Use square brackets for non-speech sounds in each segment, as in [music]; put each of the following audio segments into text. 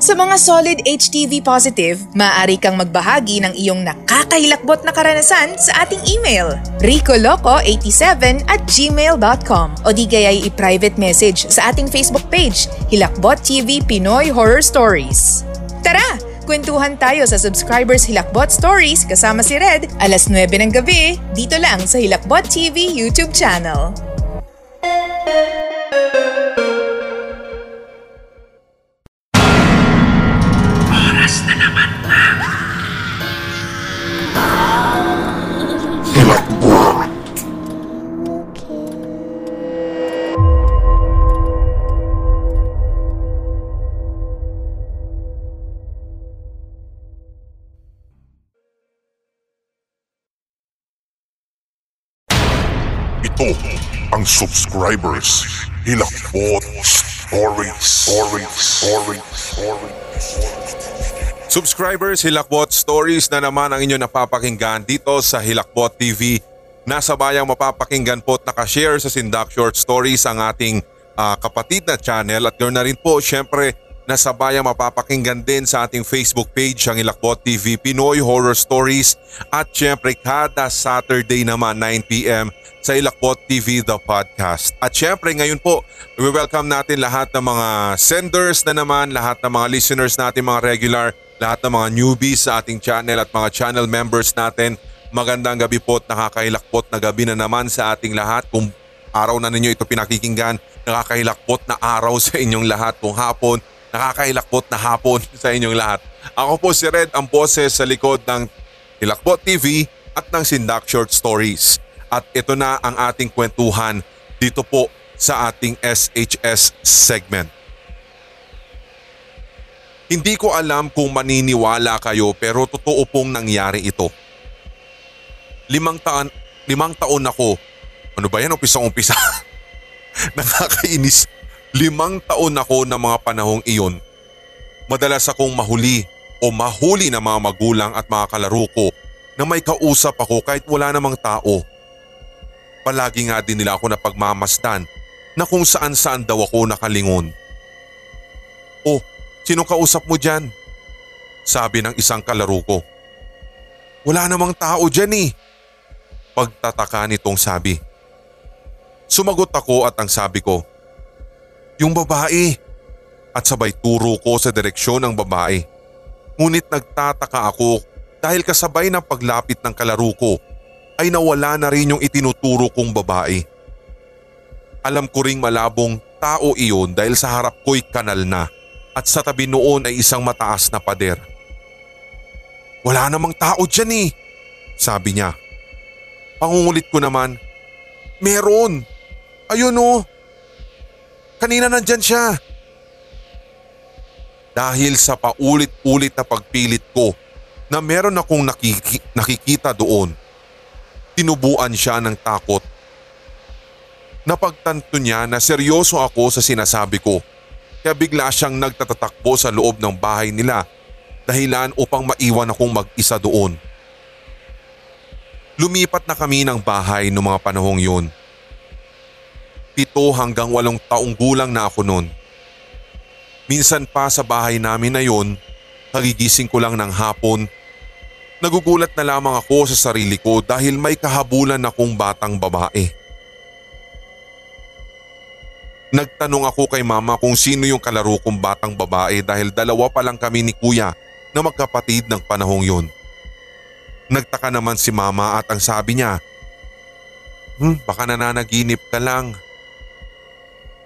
Sa mga solid HTV positive, maaari kang magbahagi ng iyong nakakahilakbot na karanasan sa ating email, ricoloco87 at gmail.com o di kaya'y i-private message sa ating Facebook page, Hilakbot TV Pinoy Horror Stories. Tara! Kwentuhan tayo sa Subscribers Hilakbot Stories kasama si Red alas 9 ng gabi dito lang sa Hilakbot TV YouTube channel. Subscribers. Hilakbot Stories. Stories. Stories. Stories. Subscribers, Hilakbot Stories na naman ang inyong napapakinggan dito sa Hilakbot TV. Nasa bayang mapapakinggan po at nakashare sa Sindak Short Stories ang ating ah, kapatid na channel at ganoon na rin po syempre nasa bayang mapapakinggan din sa ating Facebook page ang Hilakbot TV Pinoy Horror Stories at syempre kada Saturday naman 9pm sa Ilakbot TV The Podcast. At syempre ngayon po, we welcome natin lahat ng mga senders na naman, lahat ng mga listeners natin, mga regular, lahat ng mga newbies sa ating channel at mga channel members natin. Magandang gabi po at nakakailakbot na gabi na naman sa ating lahat. Kung araw na ninyo ito pinakikinggan, nakakailakbot na araw sa inyong lahat. Kung hapon, nakakailakbot na hapon [laughs] sa inyong lahat. Ako po si Red, ang boses sa likod ng Hilakbot TV at ng Sindak Short Stories. At ito na ang ating kwentuhan dito po sa ating SHS segment. Hindi ko alam kung maniniwala kayo pero totoo pong nangyari ito. Limang taon, limang taon ako. Ano ba yan? Umpisa-umpisa. [laughs] Nakakainis. Limang taon ako ng mga panahong iyon. Madalas akong mahuli o mahuli ng mga magulang at mga kalaro ko na may kausap ako kahit wala namang tao. Palagi nga din nila ako napagmamasdan na kung saan saan daw ako nakalingon. Oh, sino kausap mo dyan? Sabi ng isang kalaro ko. Wala namang tao dyan eh. Pagtataka nitong sabi. Sumagot ako at ang sabi ko, Yung babae. At sabay turo ko sa direksyon ng babae. Ngunit nagtataka ako dahil kasabay ng paglapit ng kalaro ko ay nawala na rin yung itinuturo kong babae. Alam ko ring malabong tao iyon dahil sa harap ko'y kanal na at sa tabi noon ay isang mataas na pader. Wala namang tao dyan eh, sabi niya. Pangungulit ko naman, meron. Ayun oh. Kanina nandyan siya. Dahil sa paulit-ulit na pagpilit ko na meron akong nakiki- nakikita doon, tinubuan siya ng takot. Napagtanto niya na seryoso ako sa sinasabi ko kaya bigla siyang nagtatatakbo sa loob ng bahay nila dahilan upang maiwan akong mag-isa doon. Lumipat na kami ng bahay noong mga panahong yun. Pito hanggang walong taong gulang na ako noon. Minsan pa sa bahay namin na yun, kagigising ko lang ng hapon Nagugulat na lamang ako sa sarili ko dahil may kahabulan akong batang babae. Nagtanong ako kay mama kung sino yung kalaro kong batang babae dahil dalawa pa lang kami ni kuya na magkapatid ng panahong yun. Nagtaka naman si mama at ang sabi niya, Hmm, baka nananaginip ka lang.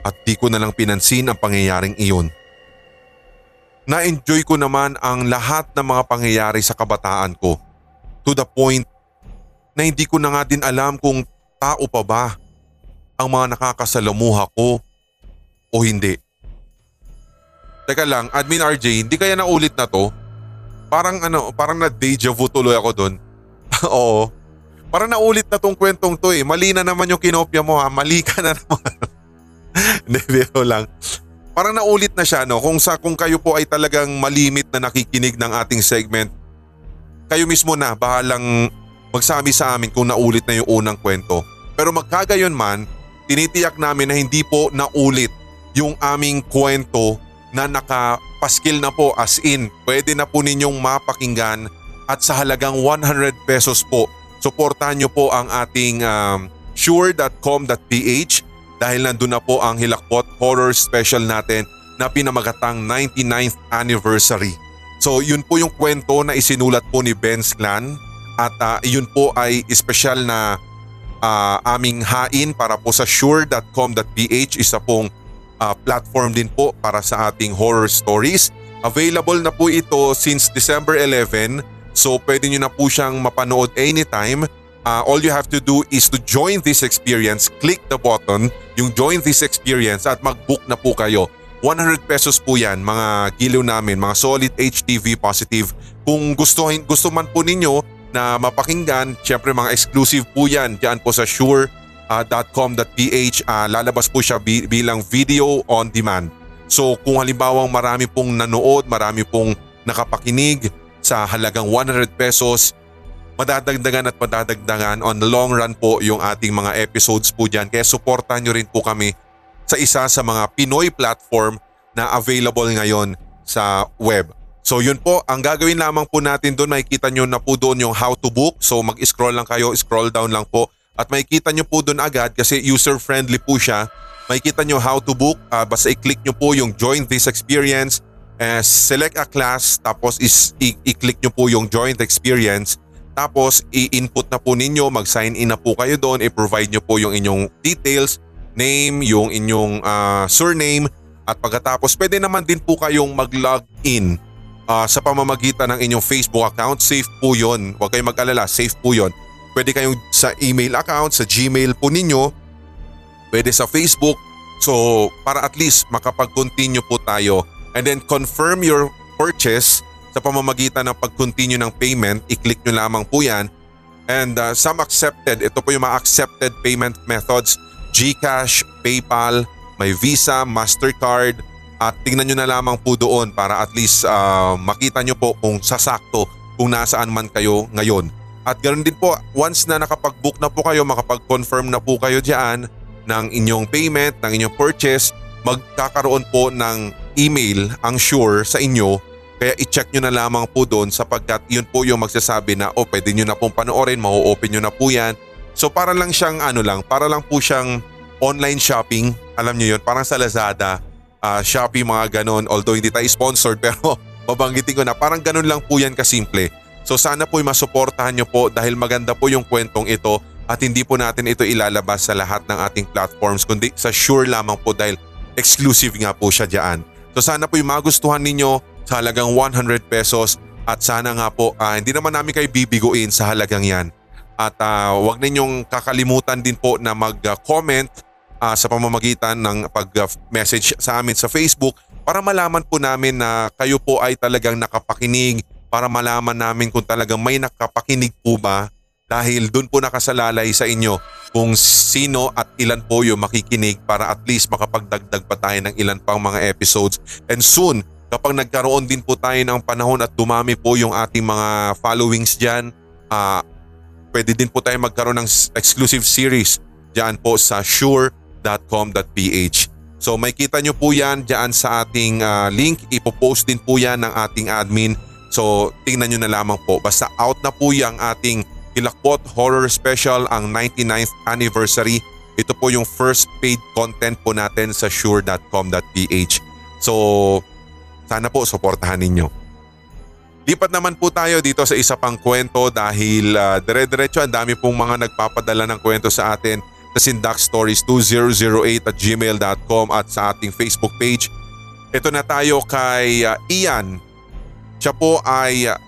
At di ko na lang pinansin ang pangyayaring iyon. Na-enjoy ko naman ang lahat ng mga pangyayari sa kabataan ko. To the point na hindi ko na nga din alam kung tao pa ba ang mga nakakasalamuha ko o hindi. Teka lang, Admin RJ, hindi kaya naulit na to? Parang ano, parang na deja vu tuloy ako doon. [laughs] Oo. Parang naulit na tong kwentong to eh. Mali na naman yung kinopya mo ha. Mali ka na naman. [laughs] Hindi, biro lang. Parang naulit na siya no. Kung sa kung kayo po ay talagang malimit na nakikinig ng ating segment, kayo mismo na bahalang magsabi sa amin kung naulit na yung unang kwento. Pero magkagayon man, tinitiyak namin na hindi po naulit yung aming kwento na nakapaskil na po as in pwede na po ninyong mapakinggan at sa halagang 100 pesos po suportahan nyo po ang ating um, sure.com.ph dahil nandun na po ang Hilakbot Horror Special natin na pinamagatang 99th anniversary. So yun po yung kwento na isinulat po ni Ben's Clan at uh, yun po ay espesyal na uh, aming hain para po sa sure.com.ph isa pong uh, platform din po para sa ating horror stories. Available na po ito since December 11 so pwede nyo na po siyang mapanood anytime uh, all you have to do is to join this experience, click the button, yung join this experience at mag-book na po kayo. 100 pesos po yan mga giliw namin, mga solid HTV positive. Kung gusto, gusto man po ninyo na mapakinggan, syempre mga exclusive po yan dyan po sa sure.com.ph. Uh, lalabas po siya bi- bilang video on demand. So kung halimbawang marami pong nanood, marami pong nakapakinig sa halagang 100 pesos, madadagdagan at madadagdagan on long run po yung ating mga episodes po dyan. Kaya supportan nyo rin po kami sa isa sa mga Pinoy platform na available ngayon sa web. So yun po, ang gagawin lamang po natin doon, makikita nyo na po doon yung how to book. So mag-scroll lang kayo, scroll down lang po. At makikita nyo po doon agad kasi user-friendly po siya. Makikita nyo how to book, uh, basta i-click nyo po yung join this experience, uh, select a class, tapos is, i-click nyo po yung join the experience tapos i-input na po ninyo, mag-sign in na po kayo doon, i-provide nyo po yung inyong details, name, yung inyong uh, surname at pagkatapos pwede naman din po kayong mag-log in uh, sa pamamagitan ng inyong Facebook account. Safe po yon. Huwag kayong mag-alala, safe po yon. Pwede kayong sa email account, sa Gmail po ninyo, pwede sa Facebook. So para at least makapag-continue po tayo and then confirm your purchase sa pamamagitan ng pag-continue ng payment, i-click nyo lamang po yan. And uh, some accepted, ito po yung mga accepted payment methods, GCash, PayPal, may Visa, Mastercard, at tingnan nyo na lamang po doon para at least uh, makita nyo po kung sasakto kung nasaan man kayo ngayon. At ganoon din po, once na nakapag-book na po kayo, makapag-confirm na po kayo dyan ng inyong payment, ng inyong purchase, magkakaroon po ng email ang sure sa inyo kaya i-check nyo na lamang po doon sapagkat yun po yung magsasabi na oh pwede nyo na pong panoorin, ma-open nyo na po yan. So para lang siyang ano lang, para lang po siyang online shopping. Alam nyo yun, parang sa Lazada, uh, Shopee mga ganon. Although hindi tayo sponsored [laughs] pero babanggitin ko na parang ganon lang po yan kasimple. So sana po masuportahan nyo po dahil maganda po yung kwentong ito at hindi po natin ito ilalabas sa lahat ng ating platforms kundi sa Sure lamang po dahil exclusive nga po siya dyan. So sana po yung magustuhan ninyo sa halagang 100 pesos at sana nga po uh, hindi naman namin kayo bibiguin sa halagang yan. At uh, wag ninyong kakalimutan din po na mag-comment uh, sa pamamagitan ng pag-message sa amin sa Facebook para malaman po namin na kayo po ay talagang nakapakinig para malaman namin kung talagang may nakapakinig po ba dahil doon po nakasalalay sa inyo kung sino at ilan po yung makikinig para at least makapagdagdag pa tayo ng ilan pang mga episodes. And soon, kapag nagkaroon din po tayo ng panahon at dumami po yung ating mga followings dyan, uh, pwede din po tayo magkaroon ng exclusive series dyan po sa sure.com.ph. So may kita nyo po yan dyan sa ating uh, link. Ipopost din po yan ng ating admin. So tingnan nyo na lamang po. Basta out na po yung ating Hilakbot Horror Special ang 99th anniversary. Ito po yung first paid content po natin sa sure.com.ph. So sana po suportahan ninyo. Lipat naman po tayo dito sa isa pang kwento dahil uh, dire-diretso ang dami pong mga nagpapadala ng kwento sa atin sa sindakstories2008 at gmail.com at sa ating Facebook page. Ito na tayo kay uh, Ian. Siya po ay uh,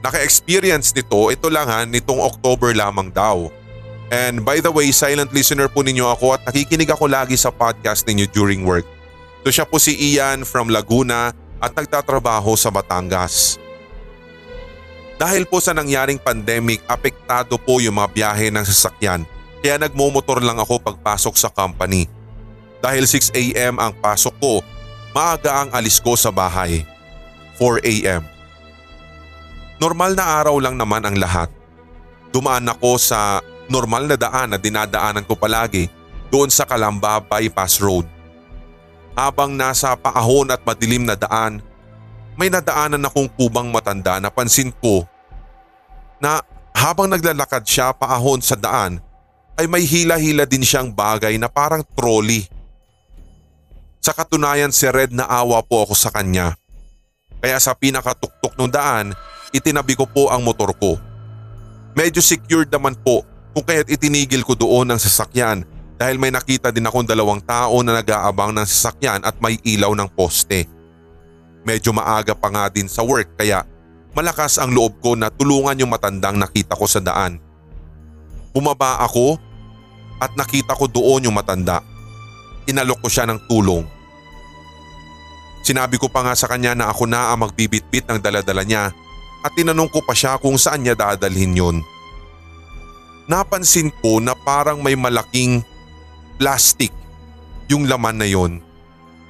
naka-experience nito, ito lang ha, nitong October lamang daw. And by the way, silent listener po ninyo ako at nakikinig ako lagi sa podcast ninyo during work. So siya po si Ian from Laguna at nagtatrabaho sa Batangas. Dahil po sa nangyaring pandemic, apektado po yung mga biyahe ng sasakyan kaya nagmumotor lang ako pagpasok sa company. Dahil 6am ang pasok ko, maaga ang alis ko sa bahay. 4am. Normal na araw lang naman ang lahat. Dumaan ako sa normal na daan na dinadaanan ko palagi doon sa Kalamba Bypass Road. Habang nasa paahon at madilim na daan, may nadaanan akong kubang matanda na pansin ko na habang naglalakad siya paahon sa daan ay may hila-hila din siyang bagay na parang trolley. Sa katunayan si Red na awa po ako sa kanya. Kaya sa pinakatuktok ng daan, itinabi ko po ang motor ko. Medyo secured naman po kung kaya't itinigil ko doon ang sasakyan dahil may nakita din akong dalawang tao na nag-aabang ng sasakyan at may ilaw ng poste. Medyo maaga pa nga din sa work kaya malakas ang loob ko na tulungan yung matandang nakita ko sa daan. Bumaba ako at nakita ko doon yung matanda. Inalok ko siya ng tulong. Sinabi ko pa nga sa kanya na ako na ang magbibitbit ng daladala niya at tinanong ko pa siya kung saan niya dadalhin yun. Napansin ko na parang may malaking plastic yung laman na yon.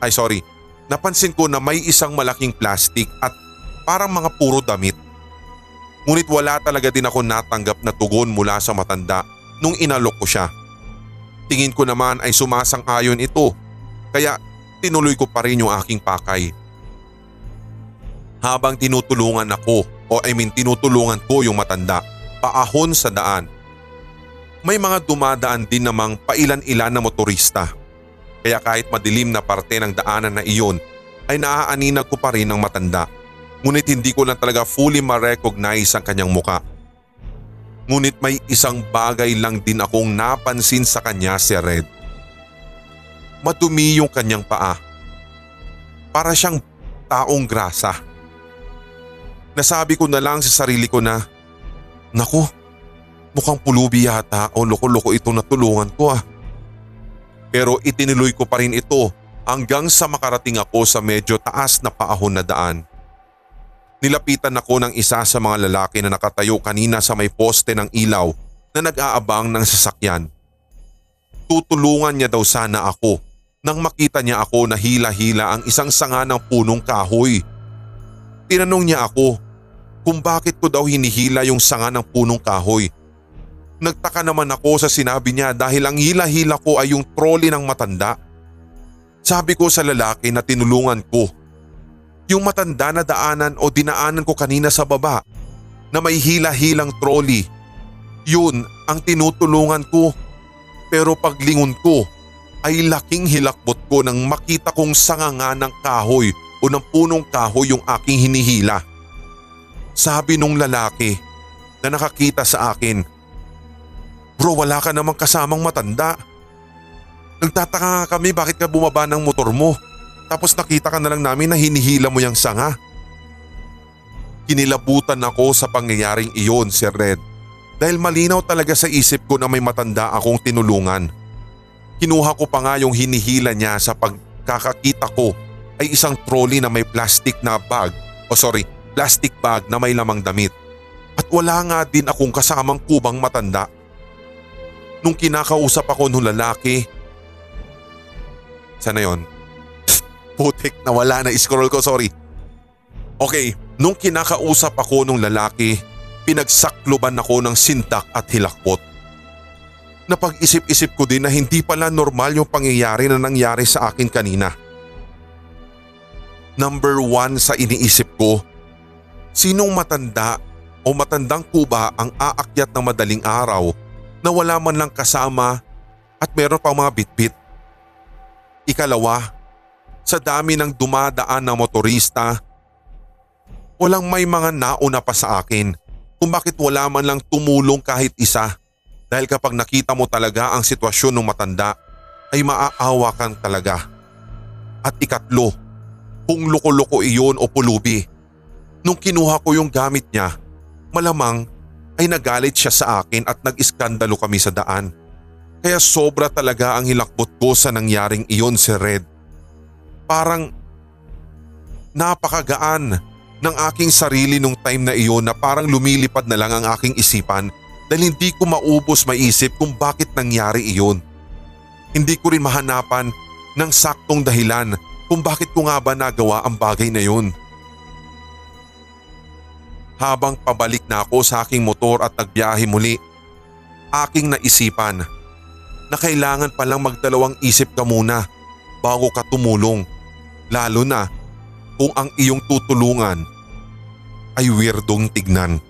Ay sorry, napansin ko na may isang malaking plastic at parang mga puro damit. Ngunit wala talaga din ako natanggap na tugon mula sa matanda nung inalok ko siya. Tingin ko naman ay sumasang-ayon ito kaya tinuloy ko pa rin yung aking pakay. Habang tinutulungan ako o I mean tinutulungan ko yung matanda paahon sa daan. May mga dumadaan din namang pailan-ilan na motorista. Kaya kahit madilim na parte ng daanan na iyon ay naaaninag ko pa rin ang matanda. Ngunit hindi ko lang talaga fully ma-recognize ang kanyang muka. Ngunit may isang bagay lang din akong napansin sa kanya si Red. Madumi yung kanyang paa. Para siyang taong grasa. Nasabi ko na lang sa sarili ko na, Naku, mukhang pulubi yata o loko-loko ito na tulungan ko ah. Pero itinuloy ko pa rin ito hanggang sa makarating ako sa medyo taas na paahon na daan. Nilapitan ako ng isa sa mga lalaki na nakatayo kanina sa may poste ng ilaw na nag-aabang ng sasakyan. Tutulungan niya daw sana ako nang makita niya ako na hila-hila ang isang sanga ng punong kahoy. Tinanong niya ako kung bakit ko daw hinihila yung sanga ng punong kahoy. Nagtaka naman ako sa sinabi niya dahil ang hila-hila ko ay yung trolley ng matanda. Sabi ko sa lalaki na tinulungan ko. Yung matanda na daanan o dinaanan ko kanina sa baba na may hila-hilang trolley. Yun ang tinutulungan ko. Pero paglingon ko ay laking hilakbot ko nang makita kong sanganga ng kahoy o ng punong kahoy yung aking hinihila. Sabi nung lalaki na nakakita sa akin, Bro wala ka namang kasamang matanda. Nagtataka nga kami bakit ka bumaba ng motor mo tapos nakita ka na lang namin na hinihila mo yung sanga. Kinilabutan ako sa pangyayaring iyon, Sir Red. Dahil malinaw talaga sa isip ko na may matanda akong tinulungan. Kinuha ko pa nga yung hinihila niya sa pagkakakita ko ay isang trolley na may plastic na bag o sorry, plastic bag na may lamang damit. At wala nga din akong kasamang kubang matanda. Nung kinakausap ako nung lalaki, sana yon? [laughs] Putik na wala na scroll ko, sorry. Okay, nung kinakausap ako nung lalaki, pinagsakloban ako ng sintak at hilakbot. Napag-isip-isip ko din na hindi pala normal yung pangyayari na nangyari sa akin kanina. Number one sa iniisip ko, sinong matanda o matandang kuba ang aakyat ng madaling araw na wala man lang kasama at meron pang mga bitbit. Ikalawa, sa dami ng dumadaan na motorista, walang may mga nauna pa sa akin kung bakit wala man lang tumulong kahit isa dahil kapag nakita mo talaga ang sitwasyon ng matanda ay maaawa kang talaga. At ikatlo, kung loko-loko iyon o pulubi, nung kinuha ko yung gamit niya, malamang ay nagalit siya sa akin at nag-iskandalo kami sa daan. Kaya sobra talaga ang hilakbot ko sa nangyaring iyon si Red. Parang napakagaan ng aking sarili nung time na iyon na parang lumilipad na lang ang aking isipan dahil hindi ko maubos maisip kung bakit nangyari iyon. Hindi ko rin mahanapan ng saktong dahilan kung bakit ko nga ba nagawa ang bagay na yun. Habang pabalik na ako sa aking motor at nagbiyahe muli, aking naisipan na kailangan palang magdalawang isip ka muna bago ka tumulong. Lalo na kung ang iyong tutulungan ay weirdong tignan.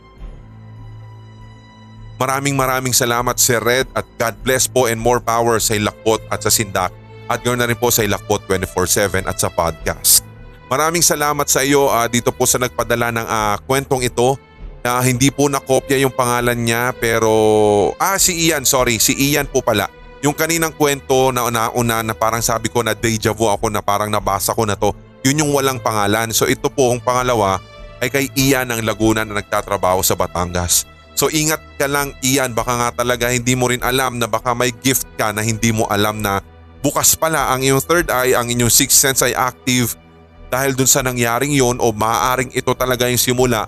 Maraming maraming salamat Sir Red at God bless po and more power sa Ilakbot at sa Sindak at ganoon na rin po sa Ilakbot 24-7 at sa podcast. Maraming salamat sa iyo uh, dito po sa nagpadala ng uh, kwentong ito. Uh, hindi po nakopya yung pangalan niya pero ah si Ian sorry si Ian po pala. Yung kaninang kwento na una-una na parang sabi ko na deja vu ako na parang nabasa ko na to. Yun yung walang pangalan. So ito po ang pangalawa ay kay Ian ng Laguna na nagtatrabaho sa Batangas. So ingat ka lang Ian baka nga talaga hindi mo rin alam na baka may gift ka na hindi mo alam na bukas pala ang iyong third eye, ang inyong sixth sense ay active dahil dun sa nangyaring yon o maaaring ito talaga yung simula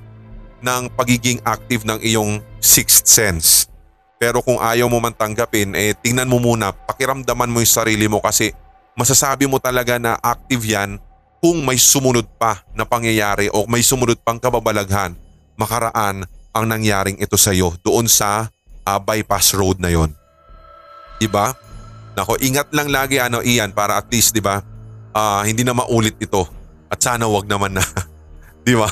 ng pagiging active ng iyong sixth sense. Pero kung ayaw mo man tanggapin, eh tingnan mo muna, pakiramdaman mo yung sarili mo kasi masasabi mo talaga na active yan kung may sumunod pa na pangyayari o may sumunod pang kababalaghan makaraan ang nangyaring ito sa iyo doon sa uh, bypass road na yon. Diba? Nako, ingat lang lagi ano Ian para at least 'di ba? Uh, hindi na maulit ito. At sana wag naman na. [laughs] 'Di ba?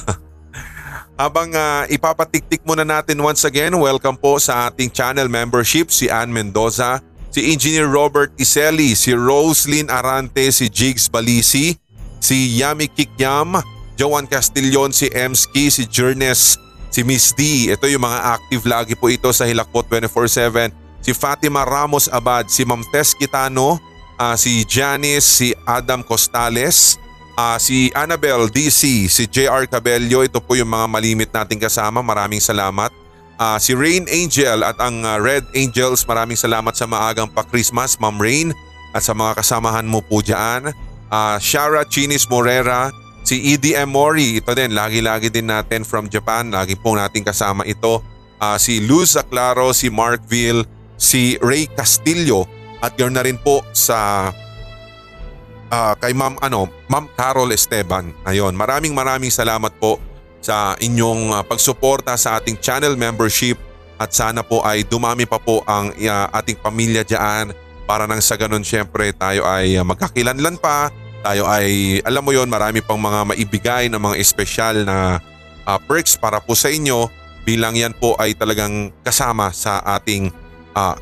Habang uh, ipapatiktik muna natin once again, welcome po sa ating channel membership si Ann Mendoza, si Engineer Robert Iseli, si Roslyn Arante, si Jigs Balisi, si Yami Kikyam, Joan Castillon, si Emski, si Jurnes si Miss D. Ito yung mga active lagi po ito sa Hilakbot 24-7. Si Fatima Ramos Abad, si Ma'am Tess Kitano, uh, si Janice, si Adam Costales, uh, si Annabel DC, si JR Cabello. Ito po yung mga malimit nating kasama. Maraming salamat. Uh, si Rain Angel at ang uh, Red Angels, maraming salamat sa maagang pa-Christmas, Ma'am Rain, at sa mga kasamahan mo po dyan. Uh, Shara Chinis Morera, Si EDM Mori, ito din, lagi-lagi din natin from Japan. Lagi po natin kasama ito. Uh, si Luz Aclaro, si Markville, si Ray Castillo at ganoon na rin po sa uh, kay Ma'am ano, Ma'am Carol Esteban. Ayon, maraming maraming salamat po sa inyong uh, pagsuporta sa ating channel membership at sana po ay dumami pa po ang uh, ating pamilya diyan para nang sa ganun syempre tayo ay uh, magkakilanlan pa tayo ay alam mo yon marami pang mga maibigay na mga espesyal na uh, perks para po sa inyo bilang yan po ay talagang kasama sa ating uh,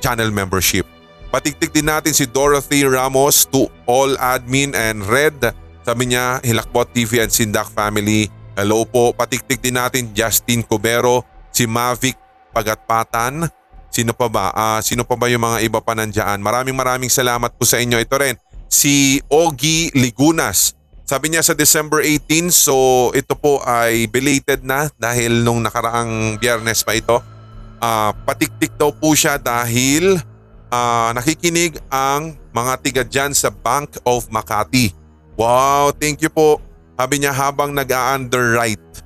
channel membership. Patiktik din natin si Dorothy Ramos to all admin and Red. Sabi niya Hilakbot TV and Sindak family. Hello po. Patiktik din natin Justin Cubero, si Mavic Pagatpatan. Sino pa ba? Uh, sino pa ba yung mga iba pa nandiyan? Maraming maraming salamat po sa inyo. Ito rin si Ogie Ligunas. Sabi niya sa December 18 so ito po ay belated na dahil nung nakaraang biyernes pa ito. Uh, patiktik daw po siya dahil uh, nakikinig ang mga tiga dyan sa Bank of Makati. Wow, thank you po. Sabi niya habang nag-underwrite.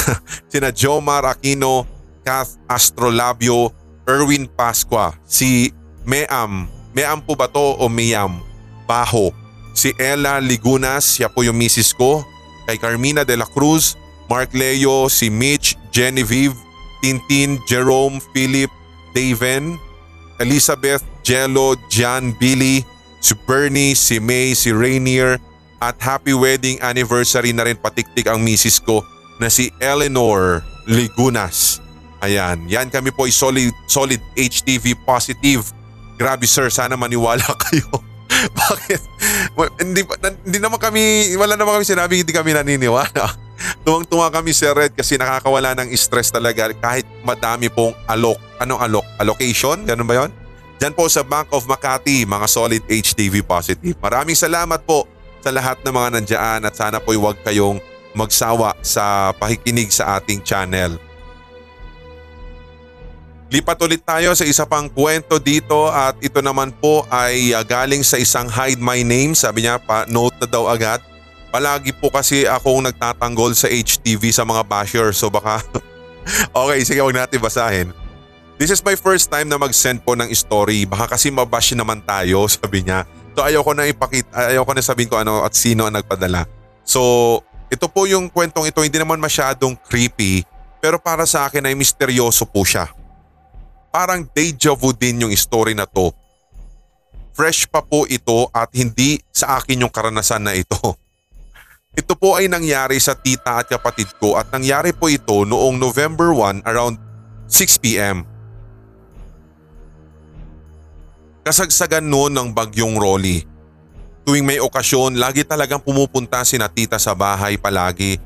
[laughs] Sina Jomar Aquino, Kath Astrolabio, Erwin Pasqua, si Meam. Meam po ba to o Miam? Baho, si Ella Ligunas, siya po yung misis ko, kay Carmina de la Cruz, Mark Leo, si Mitch, Genevieve, Tintin, Jerome, Philip, Daven, Elizabeth, Jello, John, Billy, si Bernie, si May, si Rainier at happy wedding anniversary na rin patiktik ang misis ko na si Eleanor Ligunas. Ayan, yan kami po ay solid, solid HTV positive. Grabe sir, sana maniwala [laughs] kayo. Bakit? Hindi, hindi naman kami, wala naman kami sinabi hindi kami naniniwala. Tuwang-tuwa kami si Red kasi nakakawala ng stress talaga kahit madami pong alok. Anong alok? Allocation? Ganun ba yon? Diyan po sa Bank of Makati, mga solid HTV positive. Maraming salamat po sa lahat ng mga nandiyan at sana po huwag kayong magsawa sa pakikinig sa ating channel. Lipat ulit tayo sa isa pang kwento dito at ito naman po ay uh, galing sa isang hide my name. Sabi niya pa note na daw agad. Palagi po kasi akong nagtatanggol sa HTV sa mga basher so baka [laughs] okay sige wag natin basahin. This is my first time na mag-send po ng story. Baka kasi mabash naman tayo [laughs] sabi niya. So ayoko na ipakita, ayoko na sabihin ko ano at sino ang nagpadala. So ito po yung kwentong ito hindi naman masyadong creepy pero para sa akin ay misteryoso po siya parang deja vu din yung story na to. fresh pa po ito at hindi sa akin yung karanasan na ito. [laughs] Ito po ay nangyari sa tita at kapatid ko at nangyari po ito noong November 1 around 6pm. Kasagsagan noon ng bagyong Rolly. Tuwing may okasyon, lagi talagang pumupunta si na tita sa bahay palagi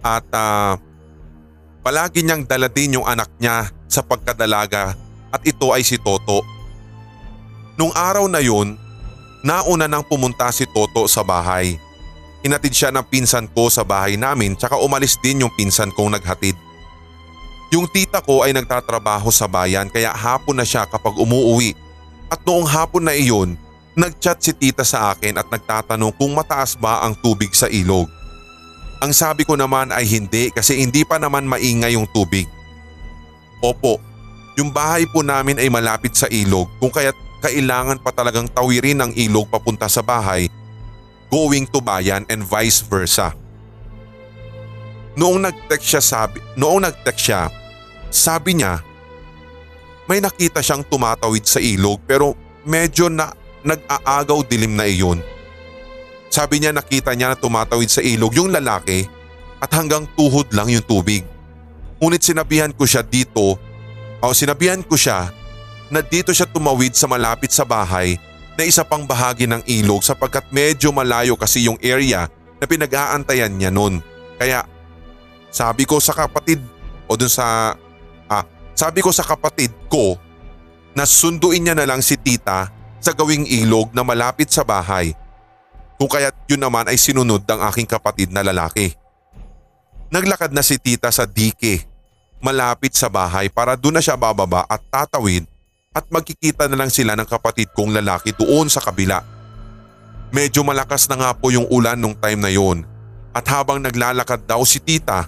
at uh, palagi niyang dala din yung anak niya sa pagkadalaga at ito ay si Toto. Nung araw na yun, nauna nang pumunta si Toto sa bahay. Hinatid siya ng pinsan ko sa bahay namin tsaka umalis din yung pinsan kong naghatid. Yung tita ko ay nagtatrabaho sa bayan kaya hapon na siya kapag umuuwi. At noong hapon na iyon, nagchat si tita sa akin at nagtatanong kung mataas ba ang tubig sa ilog. Ang sabi ko naman ay hindi kasi hindi pa naman maingay yung tubig. Opo, yung bahay po namin ay malapit sa ilog kung kaya't kailangan pa talagang tawirin ang ilog papunta sa bahay going to bayan and vice versa. Noong nag-text siya sabi, noong nag-text siya, sabi niya may nakita siyang tumatawid sa ilog pero medyo na nag-aagaw dilim na iyon. Sabi niya nakita niya na tumatawid sa ilog yung lalaki at hanggang tuhod lang yung tubig. Ngunit sinabihan ko siya dito o sinabihan ko siya na dito siya tumawid sa malapit sa bahay na isa pang bahagi ng ilog sapagkat medyo malayo kasi yung area na pinag-aantayan niya noon. Kaya sabi ko sa kapatid o dun sa ah, sabi ko sa kapatid ko na sunduin niya na lang si tita sa gawing ilog na malapit sa bahay. Kung kaya't yun naman ay sinunod ng aking kapatid na lalaki. Naglakad na si tita sa dike malapit sa bahay para doon na siya bababa at tatawid at magkikita na lang sila ng kapatid kong lalaki doon sa kabila. Medyo malakas na nga po yung ulan nung time na yon at habang naglalakad daw si tita,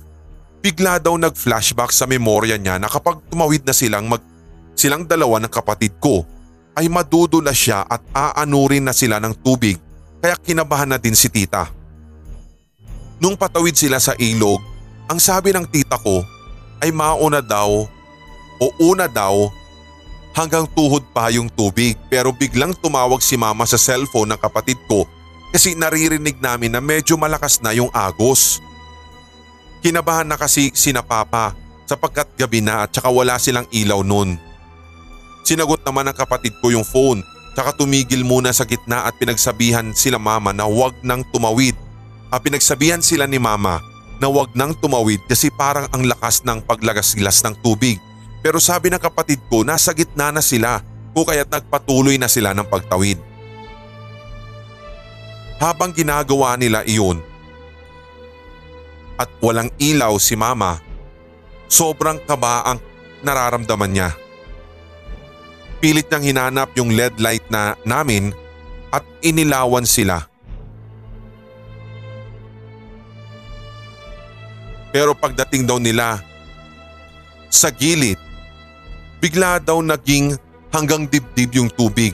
bigla daw nag-flashback sa memorya niya na kapag tumawid na silang mag silang dalawa ng kapatid ko ay madudula siya at aanurin na sila ng tubig kaya kinabahan na din si tita. Nung patawid sila sa ilog, ang sabi ng tita ko ay mauna daw o una daw hanggang tuhod pa yung tubig pero biglang tumawag si mama sa cellphone ng kapatid ko kasi naririnig namin na medyo malakas na yung agos. Kinabahan na kasi sina papa sapagkat gabi na at saka wala silang ilaw nun. Sinagot naman ng kapatid ko yung phone tsaka tumigil muna sa gitna at pinagsabihan sila mama na huwag nang tumawid. At pinagsabihan sila ni mama na huwag nang tumawid kasi parang ang lakas ng paglagas-gilas ng tubig pero sabi ng kapatid ko nasa gitna na sila kung kaya't nagpatuloy na sila ng pagtawid. Habang ginagawa nila iyon at walang ilaw si mama, sobrang kaba ang nararamdaman niya. Pilit niyang hinanap yung LED light na namin at inilawan sila. Pero pagdating daw nila sa gilid Bigla daw naging hanggang dibdib yung tubig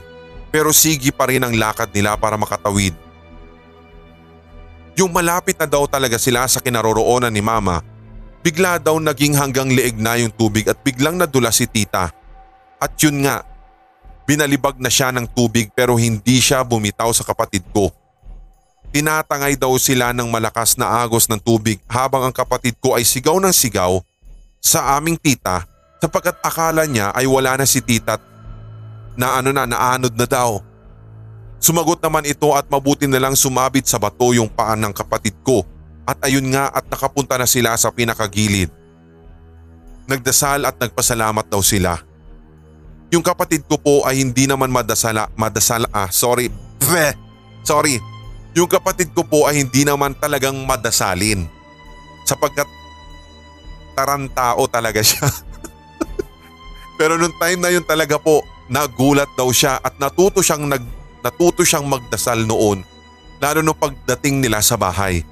pero sige pa rin ang lakad nila para makatawid. Yung malapit na daw talaga sila sa kinaroroonan ni mama, bigla daw naging hanggang leeg na yung tubig at biglang nadula si tita. At yun nga, binalibag na siya ng tubig pero hindi siya bumitaw sa kapatid ko. Tinatangay daw sila ng malakas na agos ng tubig habang ang kapatid ko ay sigaw ng sigaw sa aming tita sapagkat akala niya ay wala na si tita na ano na naanod na daw. Sumagot naman ito at mabuti na lang sumabit sa bato yung paan ng kapatid ko at ayun nga at nakapunta na sila sa pinakagilid. Nagdasal at nagpasalamat daw sila. Yung kapatid ko po ay hindi naman madasala, madasala, ah sorry, Bleh, sorry. Yung kapatid ko po ay hindi naman talagang madasalin sapagkat tarantao talaga siya. [laughs] Pero nung time na yun talaga po, nagulat daw siya at natuto siyang, nag, natuto siyang magdasal noon lalo nung pagdating nila sa bahay.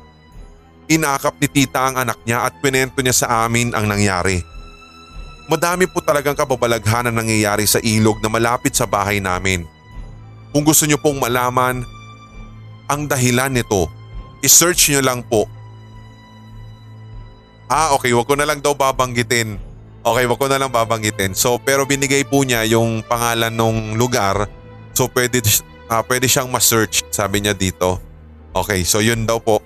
Inakap ni tita ang anak niya at pinento niya sa amin ang nangyari. Madami po talagang kababalaghan ang nangyayari sa ilog na malapit sa bahay namin. Kung gusto niyo pong malaman ang dahilan nito, isearch niyo lang po. Ah okay, wag ko na lang daw babanggitin Okay, wag ko na lang babanggitin. So pero binigay po niya yung pangalan ng lugar. So pwede, ah, pwede siyang ma-search sabi niya dito. Okay, so yun daw po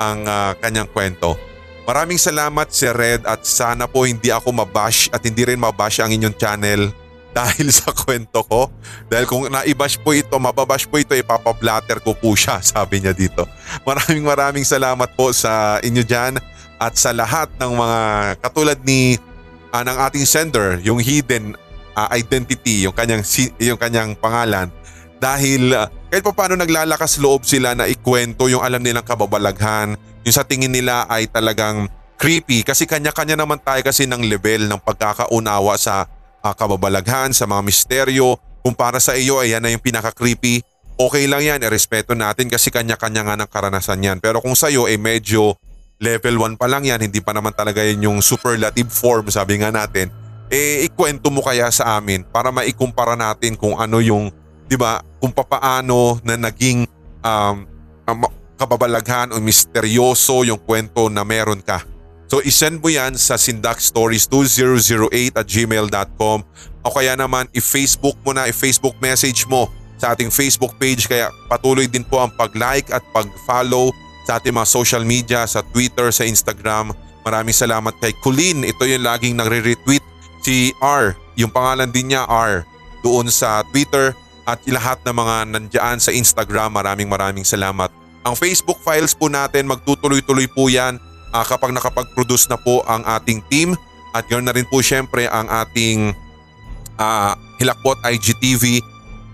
ang ah, kanyang kwento. Maraming salamat si Red at sana po hindi ako mabash at hindi rin mabash ang inyong channel [laughs] dahil sa kwento ko. Dahil kung naibash po ito, mababash po ito, ipapablatter ko po siya, [laughs] sabi niya dito. Maraming maraming salamat po sa inyo dyan at sa lahat ng mga katulad ni ah, ng ating sender, yung hidden ah, identity, yung kanyang, yung kanyang pangalan. Dahil ah, kahit pa paano naglalakas loob sila na ikwento yung alam nilang kababalaghan, yung sa tingin nila ay talagang creepy kasi kanya-kanya naman tayo kasi ng level ng pagkakaunawa sa ah, kababalaghan, sa mga misteryo. Kung para sa iyo ay yan na yung pinaka-creepy, okay lang yan, irespeto natin kasi kanya-kanya nga ng karanasan yan. Pero kung sa iyo ay medyo level 1 pa lang yan, hindi pa naman talaga yan yung superlative form sabi nga natin, eh ikwento mo kaya sa amin para maikumpara natin kung ano yung, di ba, kung papaano na naging um, um, kababalaghan o misteryoso yung kwento na meron ka. So isend mo yan sa sindakstories2008 at gmail.com o kaya naman i-Facebook mo na, i-Facebook message mo sa ating Facebook page kaya patuloy din po ang pag-like at pag-follow sa ating mga social media, sa Twitter, sa Instagram. Maraming salamat kay Colleen. Ito yung laging nagre-retweet. Si R, yung pangalan din niya R, doon sa Twitter at lahat ng mga nandiyan sa Instagram. Maraming maraming salamat. Ang Facebook files po natin, magtutuloy-tuloy po yan ah, kapag nakapag-produce na po ang ating team. At ganoon na rin po syempre ang ating ah, Hilakbot IGTV.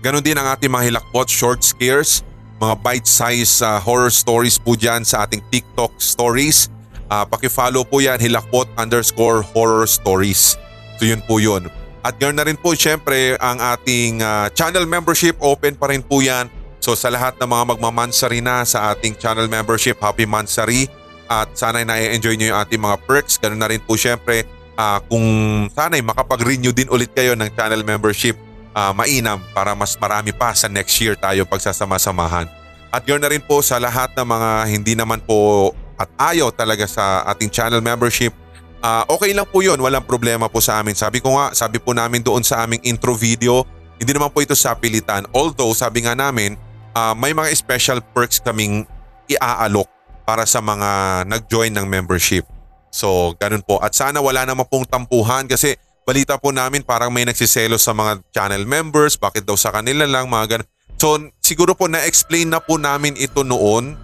Ganon din ang ating mga Hilakbot short scares, mga bite-size ah, horror stories po dyan sa ating TikTok stories. Ah, pakifollow po yan, Hilakbot underscore horror stories. So yun po yun. At ganoon na rin po syempre ang ating ah, channel membership, open pa rin po yan. So sa lahat ng mga magmamansari na sa ating channel membership, happy mansari. At sana'y na-enjoy nyo yung ating mga perks. Ganun na rin po syempre ah, kung sana'y makapag-renew din ulit kayo ng channel membership ah, mainam para mas marami pa sa next year tayo pagsasama-samahan. At ganoon na rin po sa lahat ng mga hindi naman po at ayaw talaga sa ating channel membership, ah, okay lang po yun, walang problema po sa amin. Sabi ko nga, sabi po namin doon sa aming intro video, hindi naman po ito sa pilitan. Although sabi nga namin, ah, may mga special perks kaming iaalok para sa mga nag-join ng membership. So, ganun po. At sana wala naman pong tampuhan kasi balita po namin parang may nagsiselo sa mga channel members, bakit daw sa kanila lang, mga ganun. So, siguro po na-explain na po namin ito noon.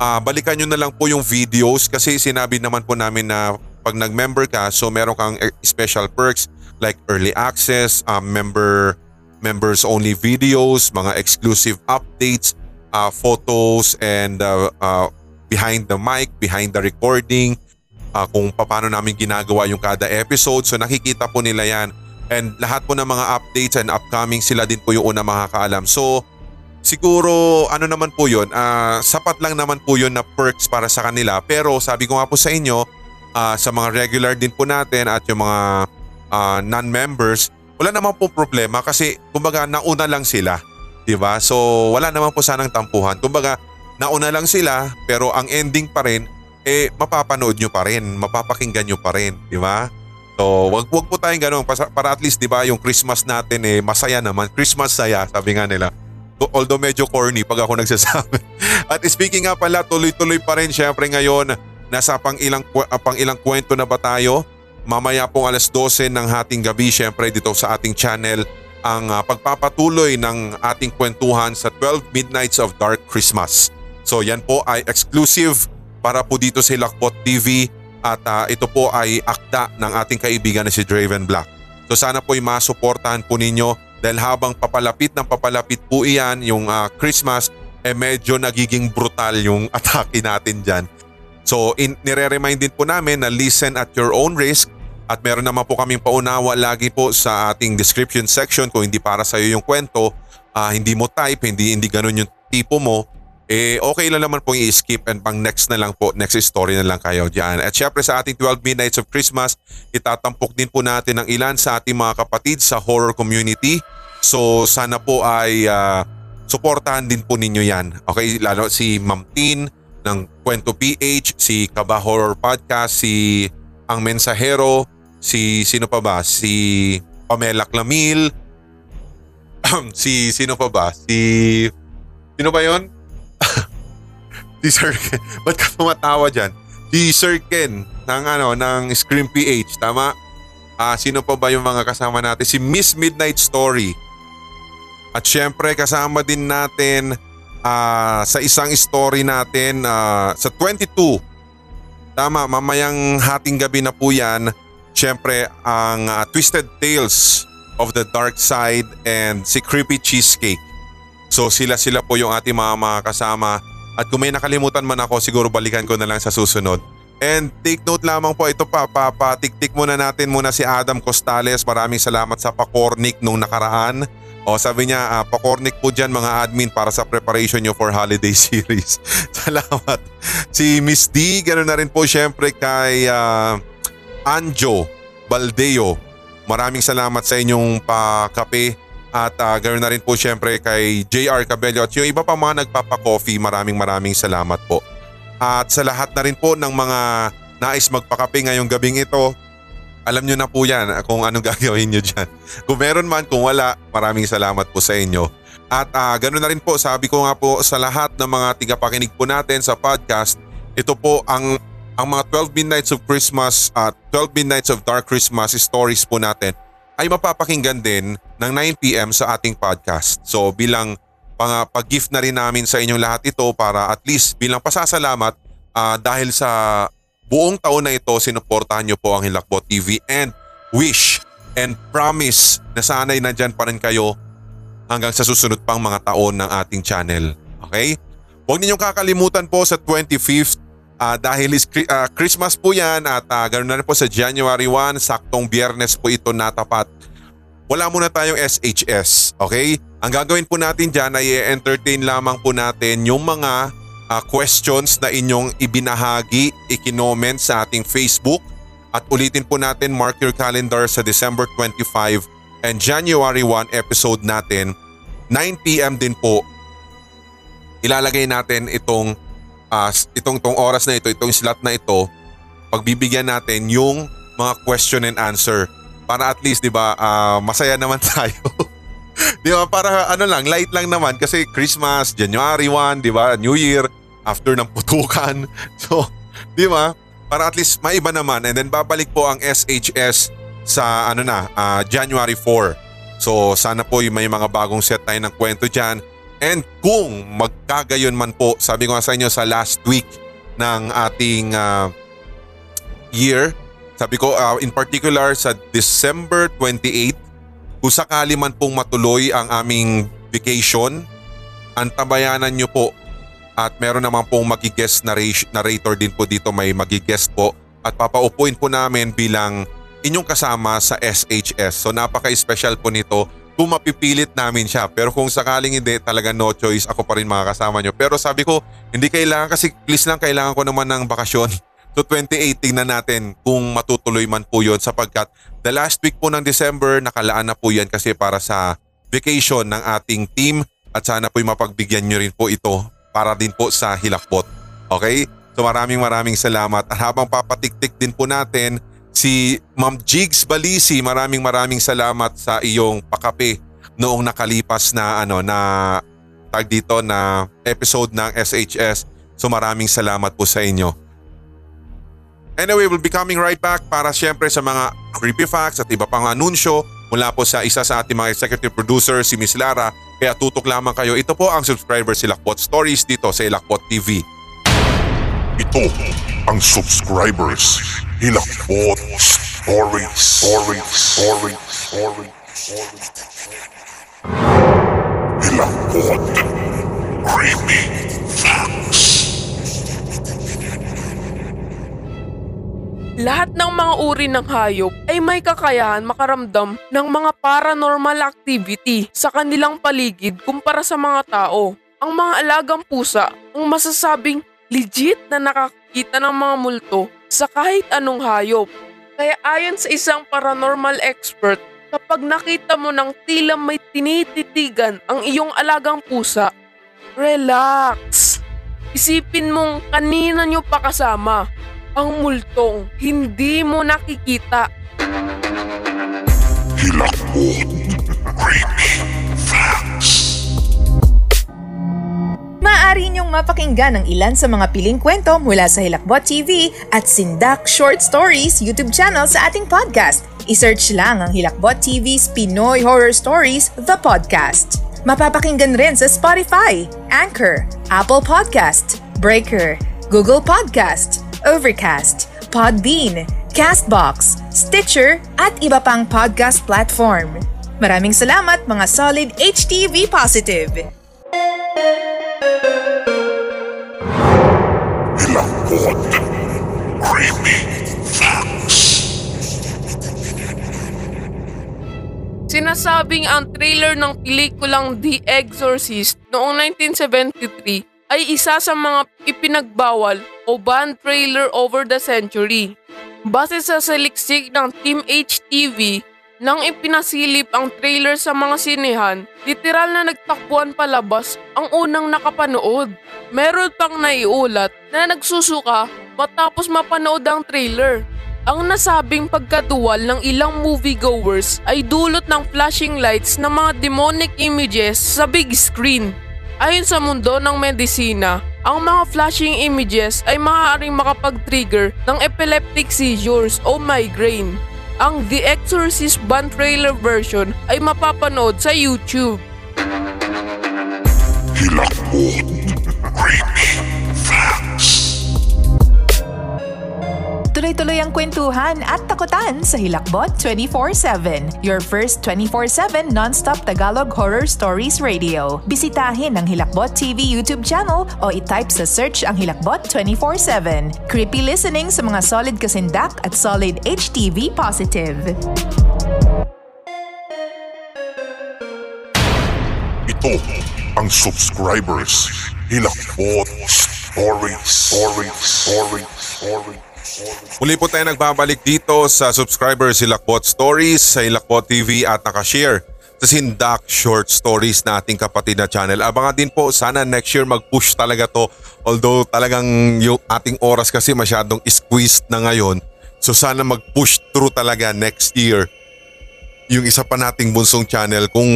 Ah, balikan nyo na lang po yung videos kasi sinabi naman po namin na pag nag-member ka, so meron kang eh, special perks like early access, ah, member members only videos, mga exclusive updates, uh, photos and uh, uh, behind the mic, behind the recording, uh, kung paano namin ginagawa yung kada episode. So nakikita po nila yan. And lahat po ng mga updates and upcoming sila din po yung una makakaalam. So siguro ano naman po yun, uh, sapat lang naman po yun na perks para sa kanila. Pero sabi ko nga po sa inyo, uh, sa mga regular din po natin at yung mga uh, non-members, wala naman po problema kasi kumbaga nauna lang sila. 'di ba? So wala naman po sanang tampuhan. Kumbaga nauna lang sila pero ang ending pa rin eh mapapanood nyo pa rin, mapapakinggan nyo pa rin, 'di ba? So wag wag po tayong ganoon para, at least 'di ba yung Christmas natin eh masaya naman. Christmas saya, sabi nga nila. Although medyo corny pag ako [laughs] nagsasabi. At speaking nga pala, tuloy-tuloy pa rin syempre ngayon. Nasa pang ilang, pang ilang kwento na ba tayo? Mamaya pong alas 12 ng hating gabi syempre dito sa ating channel ang uh, pagpapatuloy ng ating kwentuhan sa 12 Midnights of Dark Christmas. So yan po ay exclusive para po dito sa Hilakbot TV at uh, ito po ay akda ng ating kaibigan na si Draven Black. So sana po ay masuportahan po ninyo. Dahil habang papalapit ng papalapit po iyan yung uh, Christmas eh medyo nagiging brutal yung [laughs] atake natin dyan. So in, nire-remind din po namin na listen at your own risk. At meron naman po kaming paunawa lagi po sa ating description section. Kung hindi para sa iyo yung kwento, uh, hindi mo type, hindi hindi ganun yung tipo mo, eh okay lang naman po i-skip and pang next na lang po, next story na lang kayo dyan. At syempre sa ating 12 Midnights of Christmas, itatampok din po natin ang ilan sa ating mga kapatid sa horror community. So sana po ay uh, suportahan din po ninyo yan. Okay, lalo si Ma'am Tin ng Kwento PH, si Kaba Horror Podcast, si Ang Mensahero, si sino pa ba? Si Pamela Clamil, [clears throat] si sino pa ba? Si sino ba 'yon? Si Sir Ken. [laughs] Ba't ka tumatawa dyan? Si Sir Ken ng ano ng Scream PH, tama? Ah, sino pa ba yung mga kasama natin? Si Miss Midnight Story. At syempre kasama din natin ah, sa isang story natin ah, sa 22. Tama, mamayang hating gabi na po yan. Syempre ang ah, Twisted Tales of the Dark Side and si Creepy Cheesecake. So sila-sila po yung ating mga, mga kasama. At kung may nakalimutan man ako, siguro balikan ko na lang sa susunod. And take note lamang po ito pa, papatiktik muna natin muna si Adam Costales. Maraming salamat sa pakornik nung nakaraan. O sabi niya, uh, pakornik po dyan mga admin para sa preparation nyo for holiday [laughs] series. salamat. Si Miss D, ganoon na rin po syempre kay uh, Anjo Baldeo. Maraming salamat sa inyong pakape at uh, ganoon na rin po syempre kay JR Cabello at yung iba pa mga nagpapa-coffee. Maraming maraming salamat po. At sa lahat na rin po ng mga nais magpakape ngayong gabing ito, alam nyo na po yan [laughs] kung anong gagawin nyo dyan. Kung meron man, kung wala, maraming salamat po sa inyo. At uh, ganoon na rin po, sabi ko nga po sa lahat ng mga tigapakinig po natin sa podcast, ito po ang ang mga 12 Midnights of Christmas at uh, 12 Midnights of Dark Christmas stories po natin ay mapapakinggan din ng 9pm sa ating podcast. So bilang pag-gift na rin namin sa inyong lahat ito para at least bilang pasasalamat uh, dahil sa buong taon na ito sinuportahan nyo po ang Hilakbot TV and wish and promise na sana'y nandyan pa rin kayo hanggang sa susunod pang mga taon ng ating channel. Okay? Huwag ninyong kakalimutan po sa 25th uh, dahil is, uh, Christmas po yan at uh, ganoon na rin po sa January 1, saktong biyernes po ito natapat. Wala muna tayong SHS, okay? Ang gagawin po natin dyan ay entertain lamang po natin yung mga uh, questions na inyong ibinahagi, ikinoment sa ating Facebook at ulitin po natin mark your calendar sa December 25 and January 1 episode natin 9pm din po ilalagay natin itong uh, itong tong oras na ito, itong slot na ito pagbibigyan natin yung mga question and answer para at least 'di ba uh, masaya naman [laughs] tayo. di ba? Para ano lang, light lang naman kasi Christmas, January 1, di ba? New Year, after ng putukan. [laughs] So, di ba? Para at least maiba naman and then babalik po ang SHS sa ano na, uh, January 4. So, sana po may mga bagong set tayo ng kwento dyan. And kung magkagayon man po, sabi ko nga sa inyo sa last week ng ating uh, year, sabi ko uh, in particular sa December 28, kung sakali man pong matuloy ang aming vacation, antabayanan nyo po at meron naman pong magigest narrator din po dito may magigest po at papaupuin po namin bilang inyong kasama sa SHS. So napaka-special po nito kung mapipilit namin siya. Pero kung sakaling hindi, talaga no choice, ako pa rin makakasama nyo. Pero sabi ko, hindi kailangan kasi please lang kailangan ko naman ng bakasyon. [laughs] So 28 tingnan natin kung matutuloy man po yon sapagkat the last week po ng December nakalaan na po yan kasi para sa vacation ng ating team at sana po mapagbigyan nyo rin po ito para din po sa Hilakbot. Okay? So maraming maraming salamat at habang papatiktik din po natin si Ma'am Jigs Balisi maraming maraming salamat sa iyong pakape noong nakalipas na ano na tag dito na episode ng SHS. So maraming salamat po sa inyo. Anyway, we'll be coming right back para syempre sa mga creepy facts at iba pang anunsyo mula po sa isa sa ating mga executive producer si Miss Lara. Kaya tutok lamang kayo. Ito po ang subscriber si Lakbot Stories dito sa Ilakbot TV. Ito ang subscribers Hilakbot Stories. Stories. Stories. Stories. Stories. Hilakbot Creepy Facts. Lahat ng mga uri ng hayop ay may kakayahan makaramdam ng mga paranormal activity sa kanilang paligid kumpara sa mga tao. Ang mga alagang pusa ang masasabing legit na nakakita ng mga multo sa kahit anong hayop. Kaya ayon sa isang paranormal expert, kapag nakita mo ng tila may tinititigan ang iyong alagang pusa, relax. Isipin mong kanina nyo pa kasama ang multong hindi mo nakikita. Hilakbot Creepy Maaari niyong mapakinggan ang ilan sa mga piling kwento mula sa Hilakbot TV at Sindak Short Stories YouTube channel sa ating podcast. I-search lang ang Hilakbot TV's Pinoy Horror Stories, the podcast. Mapapakinggan rin sa Spotify, Anchor, Apple Podcast, Breaker, Google Podcast, Overcast, Podbean, Castbox, Stitcher at iba pang podcast platform. Maraming salamat mga solid HTV positive! Hilakbot. Creepy Facts. Sinasabing ang trailer ng pelikulang The Exorcist noong 1973 ay isa sa mga ipinagbawal o banned trailer over the century. Base sa saliksik ng Team HTV, nang ipinasilip ang trailer sa mga sinehan, literal na nagtakbuhan palabas ang unang nakapanood. Meron pang naiulat na nagsusuka matapos mapanood ang trailer. Ang nasabing pagkaduwal ng ilang moviegoers ay dulot ng flashing lights ng mga demonic images sa big screen. Ayon sa mundo ng medisina, ang mga flashing images ay maaaring makapag-trigger ng epileptic seizures o migraine. Ang The Exorcist band trailer version ay mapapanood sa YouTube. Hilakbot. Creepy Facts. Tuloy-tuloy ang kwentuhan at takutan sa Hilakbot 24-7. Your first 24-7 non-stop Tagalog horror stories radio. Bisitahin ang Hilakbot TV YouTube channel o itype sa search ang Hilakbot 24-7. Creepy listening sa mga solid kasindak at solid HTV positive. Ito ang subscribers. Hilakbot Stories. Stories. Stories. Stories. Muli po tayo nagbabalik dito sa subscribers Hilakbot Stories sa Hilakbot TV at nakashare sa Sindak Short Stories na ating kapatid na channel. Abangan din po sana next year mag-push talaga to although talagang yung ating oras kasi masyadong squeezed na ngayon. So sana mag-push through talaga next year yung isa pa nating bunsong channel kung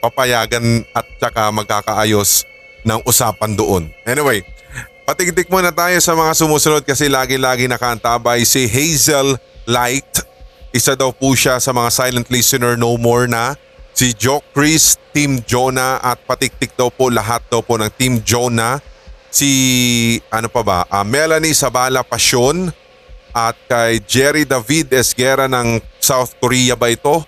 papayagan at saka magkakaayos ng usapan doon. Anyway, patigtik muna tayo sa mga sumusunod kasi lagi-lagi nakaantabay si Hazel Light. Isa daw po siya sa mga silent listener no more na. Si Joe Chris, Team Jonah at patiktik daw po lahat daw po ng Team Jonah. Si ano pa ba? Ah, Melanie Sabala Pasyon at kay Jerry David Esguera ng South Korea ba ito?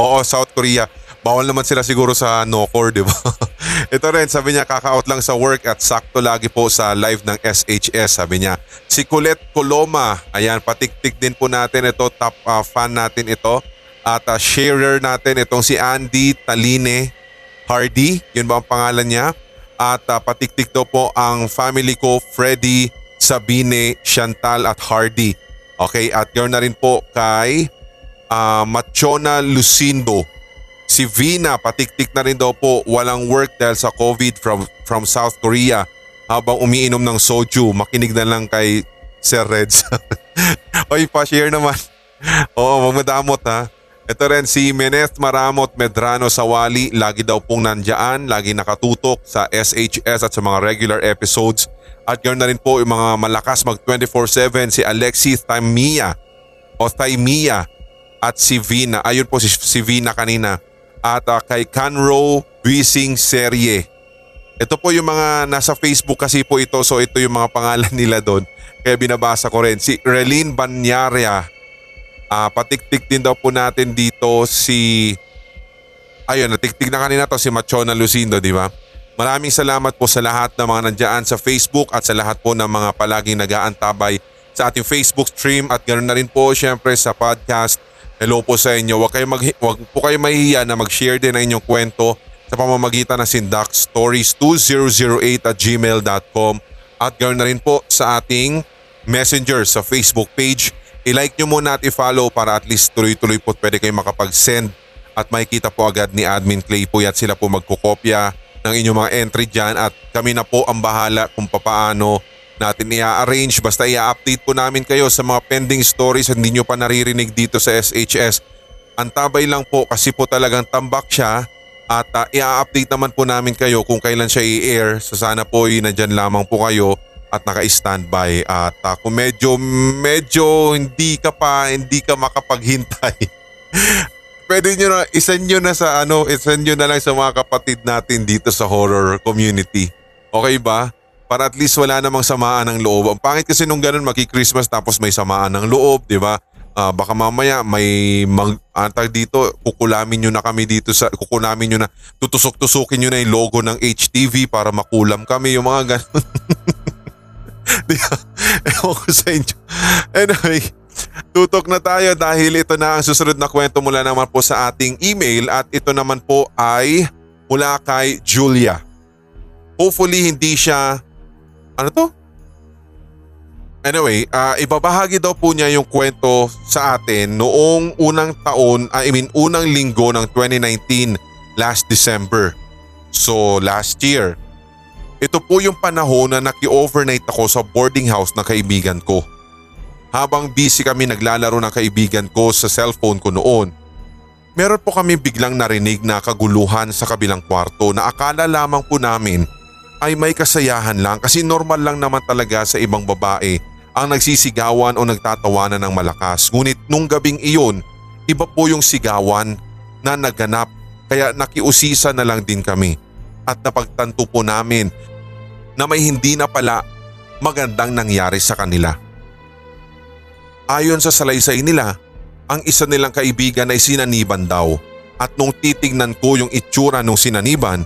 Oo, South Korea. Bawal naman sila siguro sa Nocor, di ba? [laughs] ito rin, sabi niya kaka-out lang sa work at sakto lagi po sa live ng SHS, sabi niya. Si Colette Coloma, ayan, patiktik din po natin ito, top ah, fan natin ito. At ah, sharer natin itong si Andy Taline Hardy, yun ba ang pangalan niya? At ah, patiktik daw po ang family ko, Freddy, Sabine, Chantal at Hardy. Okay, at yun na rin po kay ah, Machona Lucindo. Si Vina, patiktik na rin daw po walang work dahil sa COVID from, from South Korea. Habang umiinom ng soju, makinig na lang kay Sir Reds. [laughs] Oy, pa-share naman. Oo, wag madamot ha. Ito rin si Meneth Maramot Medrano Sawali, lagi daw pong nandyan, lagi nakatutok sa SHS at sa mga regular episodes. At yun na rin po yung mga malakas mag 24-7 si Alexi Thaimia o Thaimia at si Vina. Ayun po si, si Vina kanina. At ah, kay Canro Bising Serye. Ito po yung mga nasa Facebook kasi po ito so ito yung mga pangalan [laughs] nila doon. Kaya binabasa ko rin. Si Relin Banyaria. Ah, patiktik din daw po natin dito si Ayun, natiktik na kanina to si Machona Lucindo, di ba? Maraming salamat po sa lahat ng mga nandiyan sa Facebook at sa lahat po ng mga palaging nag-aantabay sa ating Facebook stream at ganoon na rin po syempre sa podcast. Hello po sa inyo. Huwag, kayo mag, huwag po kayo mahihiya na mag-share din ng inyong kwento sa pamamagitan ng Sindak Stories 2008 at gmail.com at ganoon na rin po sa ating messenger sa Facebook page. I-like nyo muna at i-follow para at least tuloy-tuloy po pwede kayo makapag-send at makikita po agad ni Admin Clay po at sila po magkukopya ng inyong mga entry dyan at kami na po ang bahala kung papaano natin i-arrange. Basta i-update po namin kayo sa mga pending stories hindi nyo pa naririnig dito sa SHS. Antabay lang po kasi po talagang tambak siya At uh, i-update naman po namin kayo kung kailan siya i-air. So sana po ay nandyan lamang po kayo at naka-standby. At uh, kung medyo, medyo hindi ka pa, hindi ka makapaghintay. [laughs] pwede nyo na, isend nyo na sa ano, isend nyo na lang sa mga kapatid natin dito sa horror community. Okay ba? Para at least wala namang samaan ng loob. Ang pangit kasi nung ganun maki-Christmas tapos may samaan ng loob, di ba? Uh, baka mamaya may mag antag dito, kukulamin nyo na kami dito sa, kukulamin nyo na, tutusok-tusukin nyo na yung logo ng HTV para makulam kami, yung mga ganun. [laughs] Di ba? Ewan ko sa inyo. Anyway, tutok na tayo dahil ito na ang susunod na kwento mula naman po sa ating email at ito naman po ay mula kay Julia. Hopefully hindi siya, ano to? Anyway, uh, ibabahagi daw po niya yung kwento sa atin noong unang taon, I mean unang linggo ng 2019 last December. So last year. Ito po yung panahon na naki-overnight ako sa boarding house ng kaibigan ko. Habang busy kami naglalaro ng kaibigan ko sa cellphone ko noon, meron po kami biglang narinig na kaguluhan sa kabilang kwarto na akala lamang po namin ay may kasayahan lang kasi normal lang naman talaga sa ibang babae ang nagsisigawan o nagtatawanan ng malakas. Ngunit nung gabing iyon, iba po yung sigawan na naganap kaya nakiusisa na lang din kami at napagtanto po namin na may hindi na pala magandang nangyari sa kanila. Ayon sa salaysay nila, ang isa nilang kaibigan ay sinaniban daw at nung titignan ko yung itsura ng sinaniban,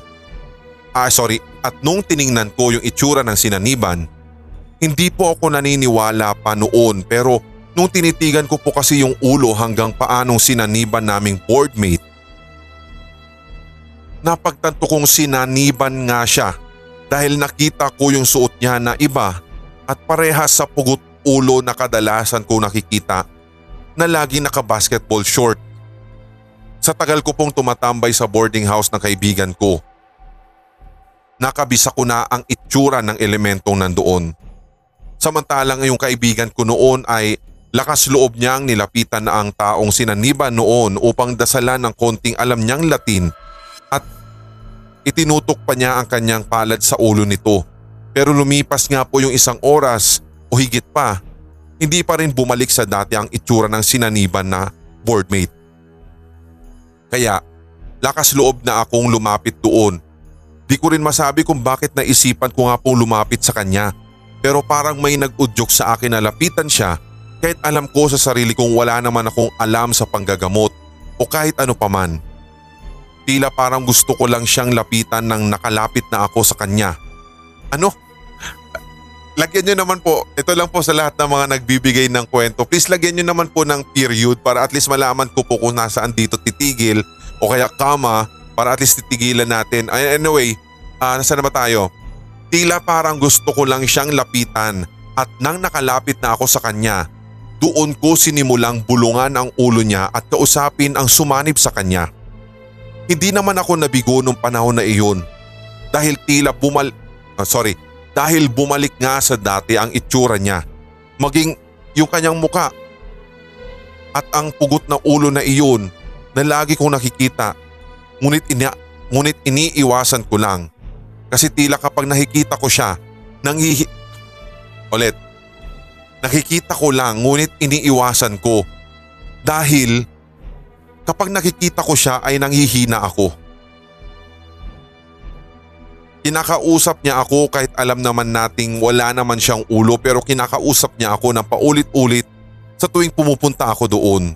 ah sorry, at nung tiningnan ko yung itsura ng sinaniban, hindi po ako naniniwala pa noon pero nung tinitigan ko po kasi yung ulo hanggang paanong sinaniban naming boardmate, napagtanto kong sinaniban nga siya dahil nakita ko yung suot niya na iba at parehas sa pugot ulo na kadalasan ko nakikita na lagi naka-basketball short. Sa tagal ko pong tumatambay sa boarding house ng kaibigan ko, nakabisa ko na ang itsura ng elementong nandoon. Samantalang yung kaibigan ko noon ay lakas loob niyang nilapitan na ang taong sinaniba noon upang dasalan ng konting alam niyang Latin Itinutok pa niya ang kanyang palad sa ulo nito. Pero lumipas nga po yung isang oras o higit pa, hindi pa rin bumalik sa dati ang itsura ng sinaniban na boardmate. Kaya lakas loob na akong lumapit doon. Di ko rin masabi kung bakit naisipan ko nga pong lumapit sa kanya. Pero parang may nag-udyok sa akin na lapitan siya kahit alam ko sa sarili kong wala naman akong alam sa panggagamot o kahit ano paman. Tila parang gusto ko lang siyang lapitan nang nakalapit na ako sa kanya. Ano? Lagyan nyo naman po, ito lang po sa lahat ng mga nagbibigay ng kwento. Please lagyan nyo naman po ng period para at least malaman ko po kung nasaan dito titigil o kaya kama para at least titigilan natin. Anyway, uh, nasaan na ba tayo? Tila parang gusto ko lang siyang lapitan at nang nakalapit na ako sa kanya, doon ko sinimulang bulungan ang ulo niya at kausapin ang sumanib sa kanya. Hindi naman ako nabigo nung panahon na iyon dahil tila bumal... Uh, sorry, dahil bumalik nga sa dati ang itsura niya. Maging yung kanyang muka. At ang pugot na ulo na iyon na lagi kong nakikita. Ngunit, ina, ngunit iniiwasan ko lang. Kasi tila kapag nakikita ko siya, nanghihi... Ulit. Nakikita ko lang ngunit iniiwasan ko. Dahil Kapag nakikita ko siya ay nanghihina ako. Kinakausap niya ako kahit alam naman nating wala naman siyang ulo pero kinakausap niya ako ng paulit-ulit sa tuwing pumupunta ako doon.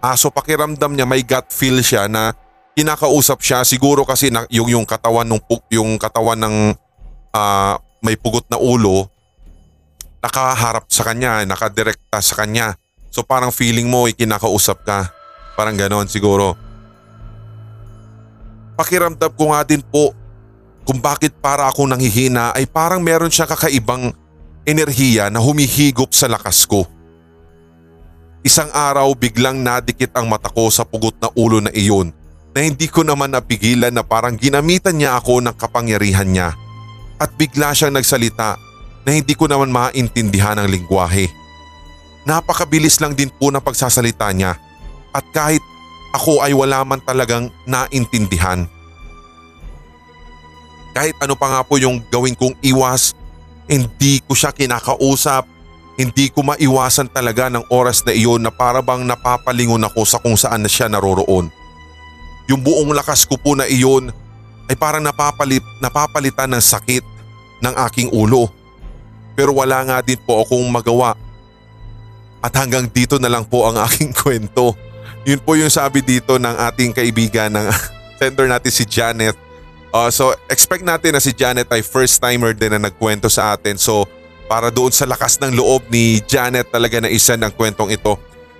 Aso pakiramdam niya may gut feel siya na kinakausap siya siguro kasi na, yung yung katawan ng yung katawan ng uh, may pugot na ulo nakaharap sa kanya, nakadirekta sa kanya. So parang feeling mo ikinakausap ka. Parang ganon siguro. Pakiramdam ko nga din po kung bakit para ako nanghihina ay parang meron siya kakaibang enerhiya na humihigop sa lakas ko. Isang araw biglang nadikit ang mata ko sa pugot na ulo na iyon na hindi ko naman napigilan na parang ginamitan niya ako ng kapangyarihan niya at bigla siyang nagsalita na hindi ko naman maintindihan ang lingwahe. Napakabilis lang din po ng pagsasalita niya at kahit ako ay wala man talagang naintindihan, Kahit ano pa nga po yung gawin kong iwas, hindi ko siya kinakausap. Hindi ko maiwasan talaga ng oras na iyon na para bang napapalingon ako sa kung saan na siya naroroon. Yung buong lakas ko po na iyon ay parang napapalit, napapalitan ng sakit ng aking ulo. Pero wala nga din po akong magawa. At hanggang dito na lang po ang [laughs] aking kwento. Yun po yung sabi dito ng ating kaibigan ng [laughs] sender natin si Janet. Uh, so expect natin na si Janet ay first timer din na nagkwento sa atin. So para doon sa lakas ng loob ni Janet talaga na isa ng kwentong ito.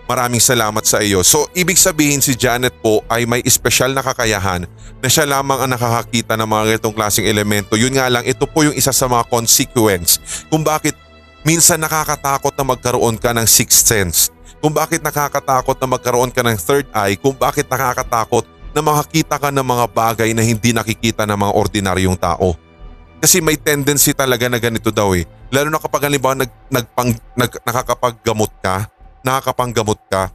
Maraming salamat sa iyo. So ibig sabihin si Janet po ay may espesyal na kakayahan na siya lamang ang nakakakita ng mga ganitong klaseng elemento. Yun nga lang ito po yung isa sa mga consequence kung bakit minsan nakakatakot na magkaroon ka ng sixth sense. Kung bakit nakakatakot na magkaroon ka ng third eye. Kung bakit nakakatakot na makakita ka ng mga bagay na hindi nakikita ng mga ordinaryong tao. Kasi may tendency talaga na ganito daw eh. Lalo na kapag halimbawa nag, nagpang, nag, nakakapaggamot ka, nakakapanggamot ka.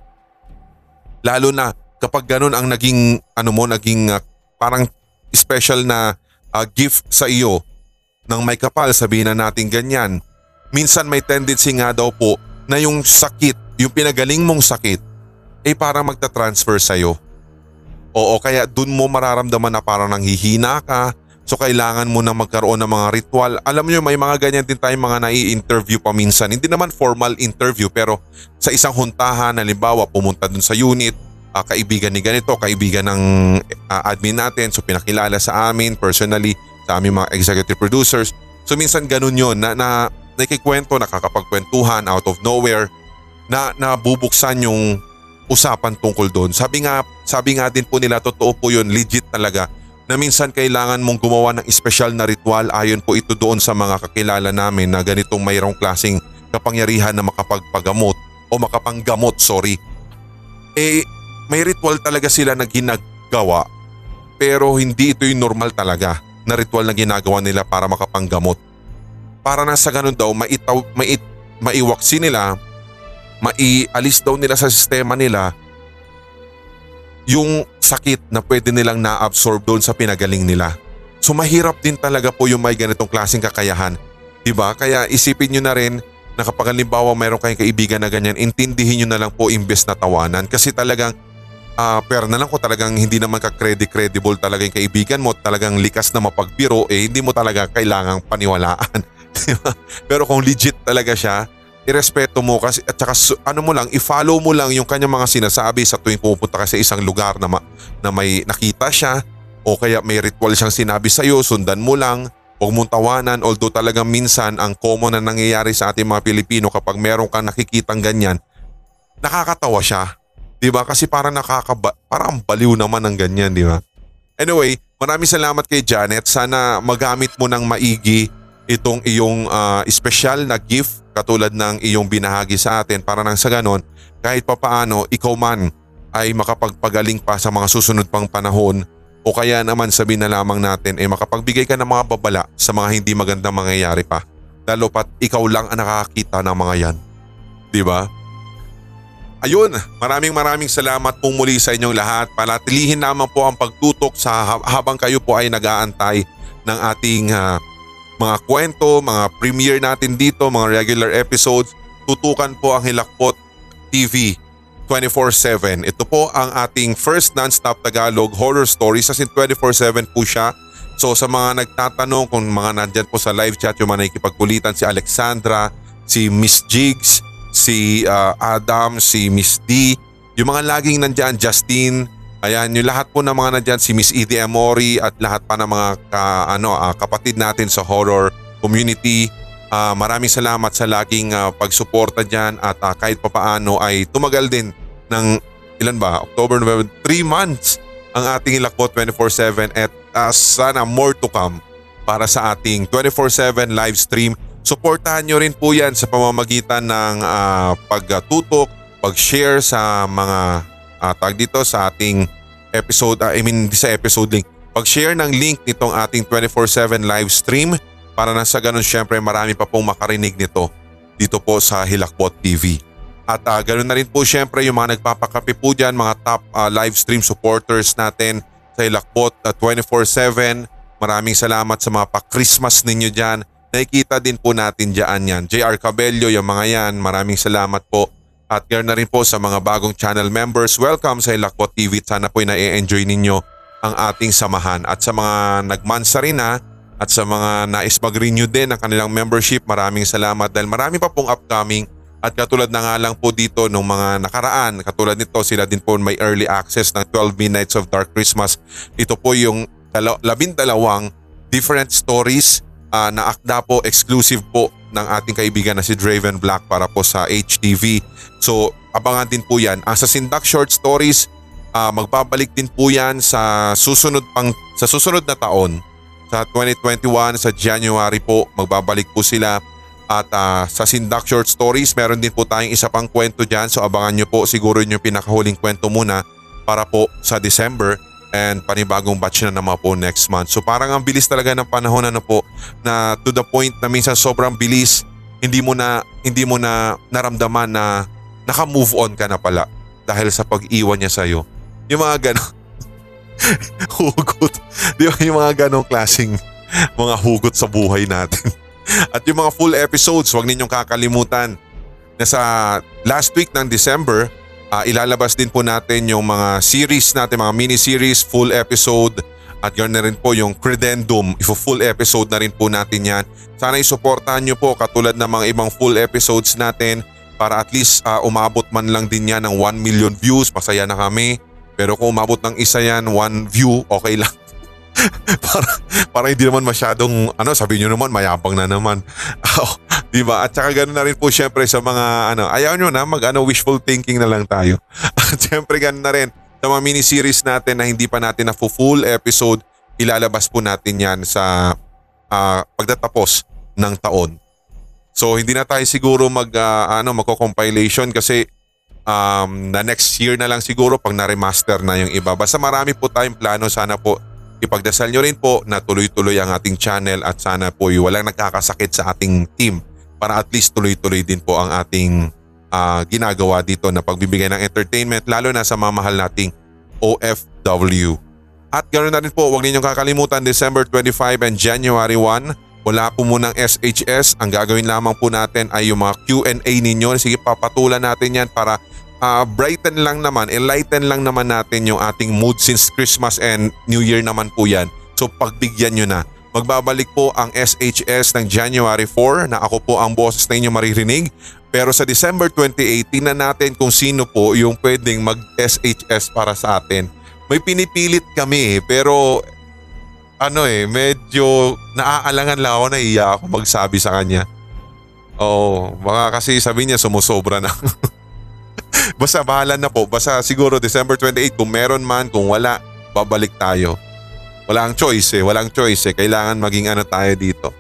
Lalo na kapag ganun ang naging ano mo naging uh, parang special na uh, gift sa iyo ng may kapal sabihin na natin ganyan. Minsan may tendency nga daw po na yung sakit, yung pinagaling mong sakit ay parang magta-transfer sa iyo. Oo, kaya dun mo mararamdaman na parang nanghihina ka, So kailangan mo na magkaroon ng mga ritual. Alam niyo may mga ganyan din tayong mga nai-interview pa minsan. Hindi naman formal interview pero sa isang huntahan, halimbawa pumunta dun sa unit, uh, kaibigan ni ganito, kaibigan ng uh, admin natin, so pinakilala sa amin personally, sa aming mga executive producers. So minsan ganun yon na, na nakikwento, nakakapagkwentuhan out of nowhere, na nabubuksan yung usapan tungkol doon. Sabi nga, sabi nga din po nila, totoo po yun, legit talaga na minsan kailangan mong gumawa ng espesyal na ritual ayon po ito doon sa mga kakilala namin na ganitong mayroong klasing kapangyarihan na makapagpagamot o makapanggamot sorry. Eh may ritual talaga sila na ginagawa pero hindi ito yung normal talaga na ritual na ginagawa nila para makapanggamot. Para na sa ganun daw maitaw, mait, maiwaksi nila, maialis daw nila sa sistema nila yung sakit na pwede nilang na-absorb doon sa pinagaling nila. So mahirap din talaga po yung may ganitong klaseng kakayahan. Diba? Kaya isipin nyo na rin na kapag halimbawa mayroon kayong kaibigan na ganyan, intindihin nyo na lang po imbes na tawanan. Kasi talagang, uh, pero na lang ko talagang hindi naman ka-credible talaga yung kaibigan mo, talagang likas na mapagbiro, eh hindi mo talaga kailangang paniwalaan. [laughs] diba? Pero kung legit talaga siya, irespeto mo kasi at saka ano mo lang i-follow mo lang yung kanyang mga sinasabi sa tuwing pupunta ka sa isang lugar na, ma, na may nakita siya o kaya may ritual siyang sinabi sa iyo sundan mo lang huwag mong tawanan although talagang minsan ang common na nangyayari sa ating mga Pilipino kapag meron kang nakikitang ganyan nakakatawa siya 'di ba? Kasi parang nakakaba parang baliw naman ng ganyan 'di ba? Anyway maraming salamat kay Janet. Sana magamit mo ng maigi itong iyong uh, special na gift katulad ng iyong binahagi sa atin para nang sa ganon kahit papaano ikaw man ay makapagpagaling pa sa mga susunod pang panahon o kaya naman sabihin na lamang natin ay eh, makapagbigay ka ng mga babala sa mga hindi magandang mangyayari pa. Lalo pat ikaw lang ang nakakakita ng mga yan. Di ba? Ayun, maraming maraming salamat po muli sa inyong lahat. Palatilihin naman po ang pagtutok sa habang kayo po ay nag-aantay ng ating uh, mga kwento, mga premiere natin dito, mga regular episodes, tutukan po ang Hilakpot TV 24-7. Ito po ang ating first non-stop Tagalog horror stories as in 24-7 po siya. So sa mga nagtatanong kung mga nandyan po sa live chat yung mga nakikipagkulitan si Alexandra, si Miss Jigs, si uh, Adam, si Miss D, yung mga laging nandyan, Justine, Ayan, yung lahat po ng mga nandyan, si Miss Edie Amori at lahat pa ng mga ka, ano, uh, kapatid natin sa horror community. Uh, maraming salamat sa laging uh, pagsuporta dyan at uh, kahit papaano ay tumagal din ng ilan ba? October, November, 3 months ang ating ilakbo 24-7 at uh, sana more to come para sa ating 24-7 live stream. Suportahan nyo rin po yan sa pamamagitan ng uh, pagtutok, pag-share sa mga uh, tag dito sa ating episode, uh, I mean sa episode link. Pag-share ng link nitong ating 24-7 live stream para na sa ganun syempre marami pa pong makarinig nito dito po sa Hilakbot TV. At uh, ganoon na rin po syempre yung mga nagpapakape po dyan, mga top uh, live stream supporters natin sa Hilakbot uh, 24-7. Maraming salamat sa mga pa-Christmas ninyo dyan. Nakikita din po natin dyan yan. JR Cabello, yung mga yan, maraming salamat po. At ganoon na rin po sa mga bagong channel members, welcome sa Ilakbot TV. Sana po na-enjoy ninyo ang ating samahan. At sa mga nagmansa rin ha, at sa mga nais mag-renew din ng kanilang membership, maraming salamat dahil marami pa pong upcoming at katulad na nga lang po dito nung mga nakaraan, katulad nito sila din po may early access ng 12 Midnights of Dark Christmas. Ito po yung dalaw- labindalawang different stories uh, na akda po exclusive po ng ating kaibigan na si Draven Black para po sa HTV. So abangan din po yan. Ang sa Sindak Short Stories, uh, magbabalik din po yan sa susunod pang sa susunod na taon. Sa 2021 sa January po magbabalik po sila. At uh, sa Sindak Short Stories meron din po tayong isa pang kwento dyan. So abangan nyo po. Siguro yung pinakahuling kwento muna para po sa December and panibagong batch na naman po next month. So parang ang bilis talaga ng panahon ano po na to the point na minsan sobrang bilis hindi mo na hindi mo na naramdaman na naka-move on ka na pala dahil sa pag-iwan niya sa iyo. Yung mga gano'n [laughs] hugot. Di ba yung mga ganong klaseng mga hugot sa buhay natin. [laughs] At yung mga full episodes, huwag ninyong kakalimutan na sa last week ng December, uh, ilalabas din po natin yung mga series natin, mga mini-series, full episode at ganoon na rin po yung Credendum, ifo full episode na rin po natin yan. Sana isuportahan nyo po katulad ng mga ibang full episodes natin para at least uh, umabot man lang din yan ng 1 million views. Masaya na kami. Pero kung umabot ng isa yan, one view, okay lang. [laughs] para, para hindi naman masyadong, ano, sabi nyo naman, mayabang na naman. [laughs] Oh, di ba? At saka ganoon na rin po syempre sa mga, ano, ayaw nyo na, mag, ano, wishful thinking na lang tayo. [laughs] At syempre ganoon na rin sa mga mini-series natin na hindi pa natin na full episode, ilalabas po natin yan sa uh, pagtatapos ng taon. So hindi na tayo siguro mag uh, ano magko-compilation kasi um, na next year na lang siguro pag na-remaster na yung iba. Basta marami po tayong plano. Sana po ipagdasal nyo rin po na tuloy-tuloy ang ating channel at sana po yung walang nagkakasakit sa ating team para at least tuloy-tuloy din po ang ating uh, ginagawa dito na pagbibigay ng entertainment lalo na sa mga mahal nating OFW. At ganoon na rin po, huwag ninyong kakalimutan December 25 and January 1 wala po munang SHS. Ang gagawin lamang po natin ay yung mga Q&A ninyo. Sige, papatulan natin yan para uh, brighten lang naman, enlighten lang naman natin yung ating mood since Christmas and New Year naman po yan. So pagbigyan nyo na. Magbabalik po ang SHS ng January 4 na ako po ang boses na inyo maririnig. Pero sa December 28, tingnan natin kung sino po yung pwedeng mag-SHS para sa atin. May pinipilit kami pero ano eh, medyo naaalangan lang ako na iya ako magsabi sa kanya. Oo, baka kasi sabi niya sumusobra na. [laughs] [laughs] Basta bahala na po. Basta siguro December 28 kung meron man, kung wala, babalik tayo. Walang choice eh, walang choice eh. Kailangan maging ano tayo dito.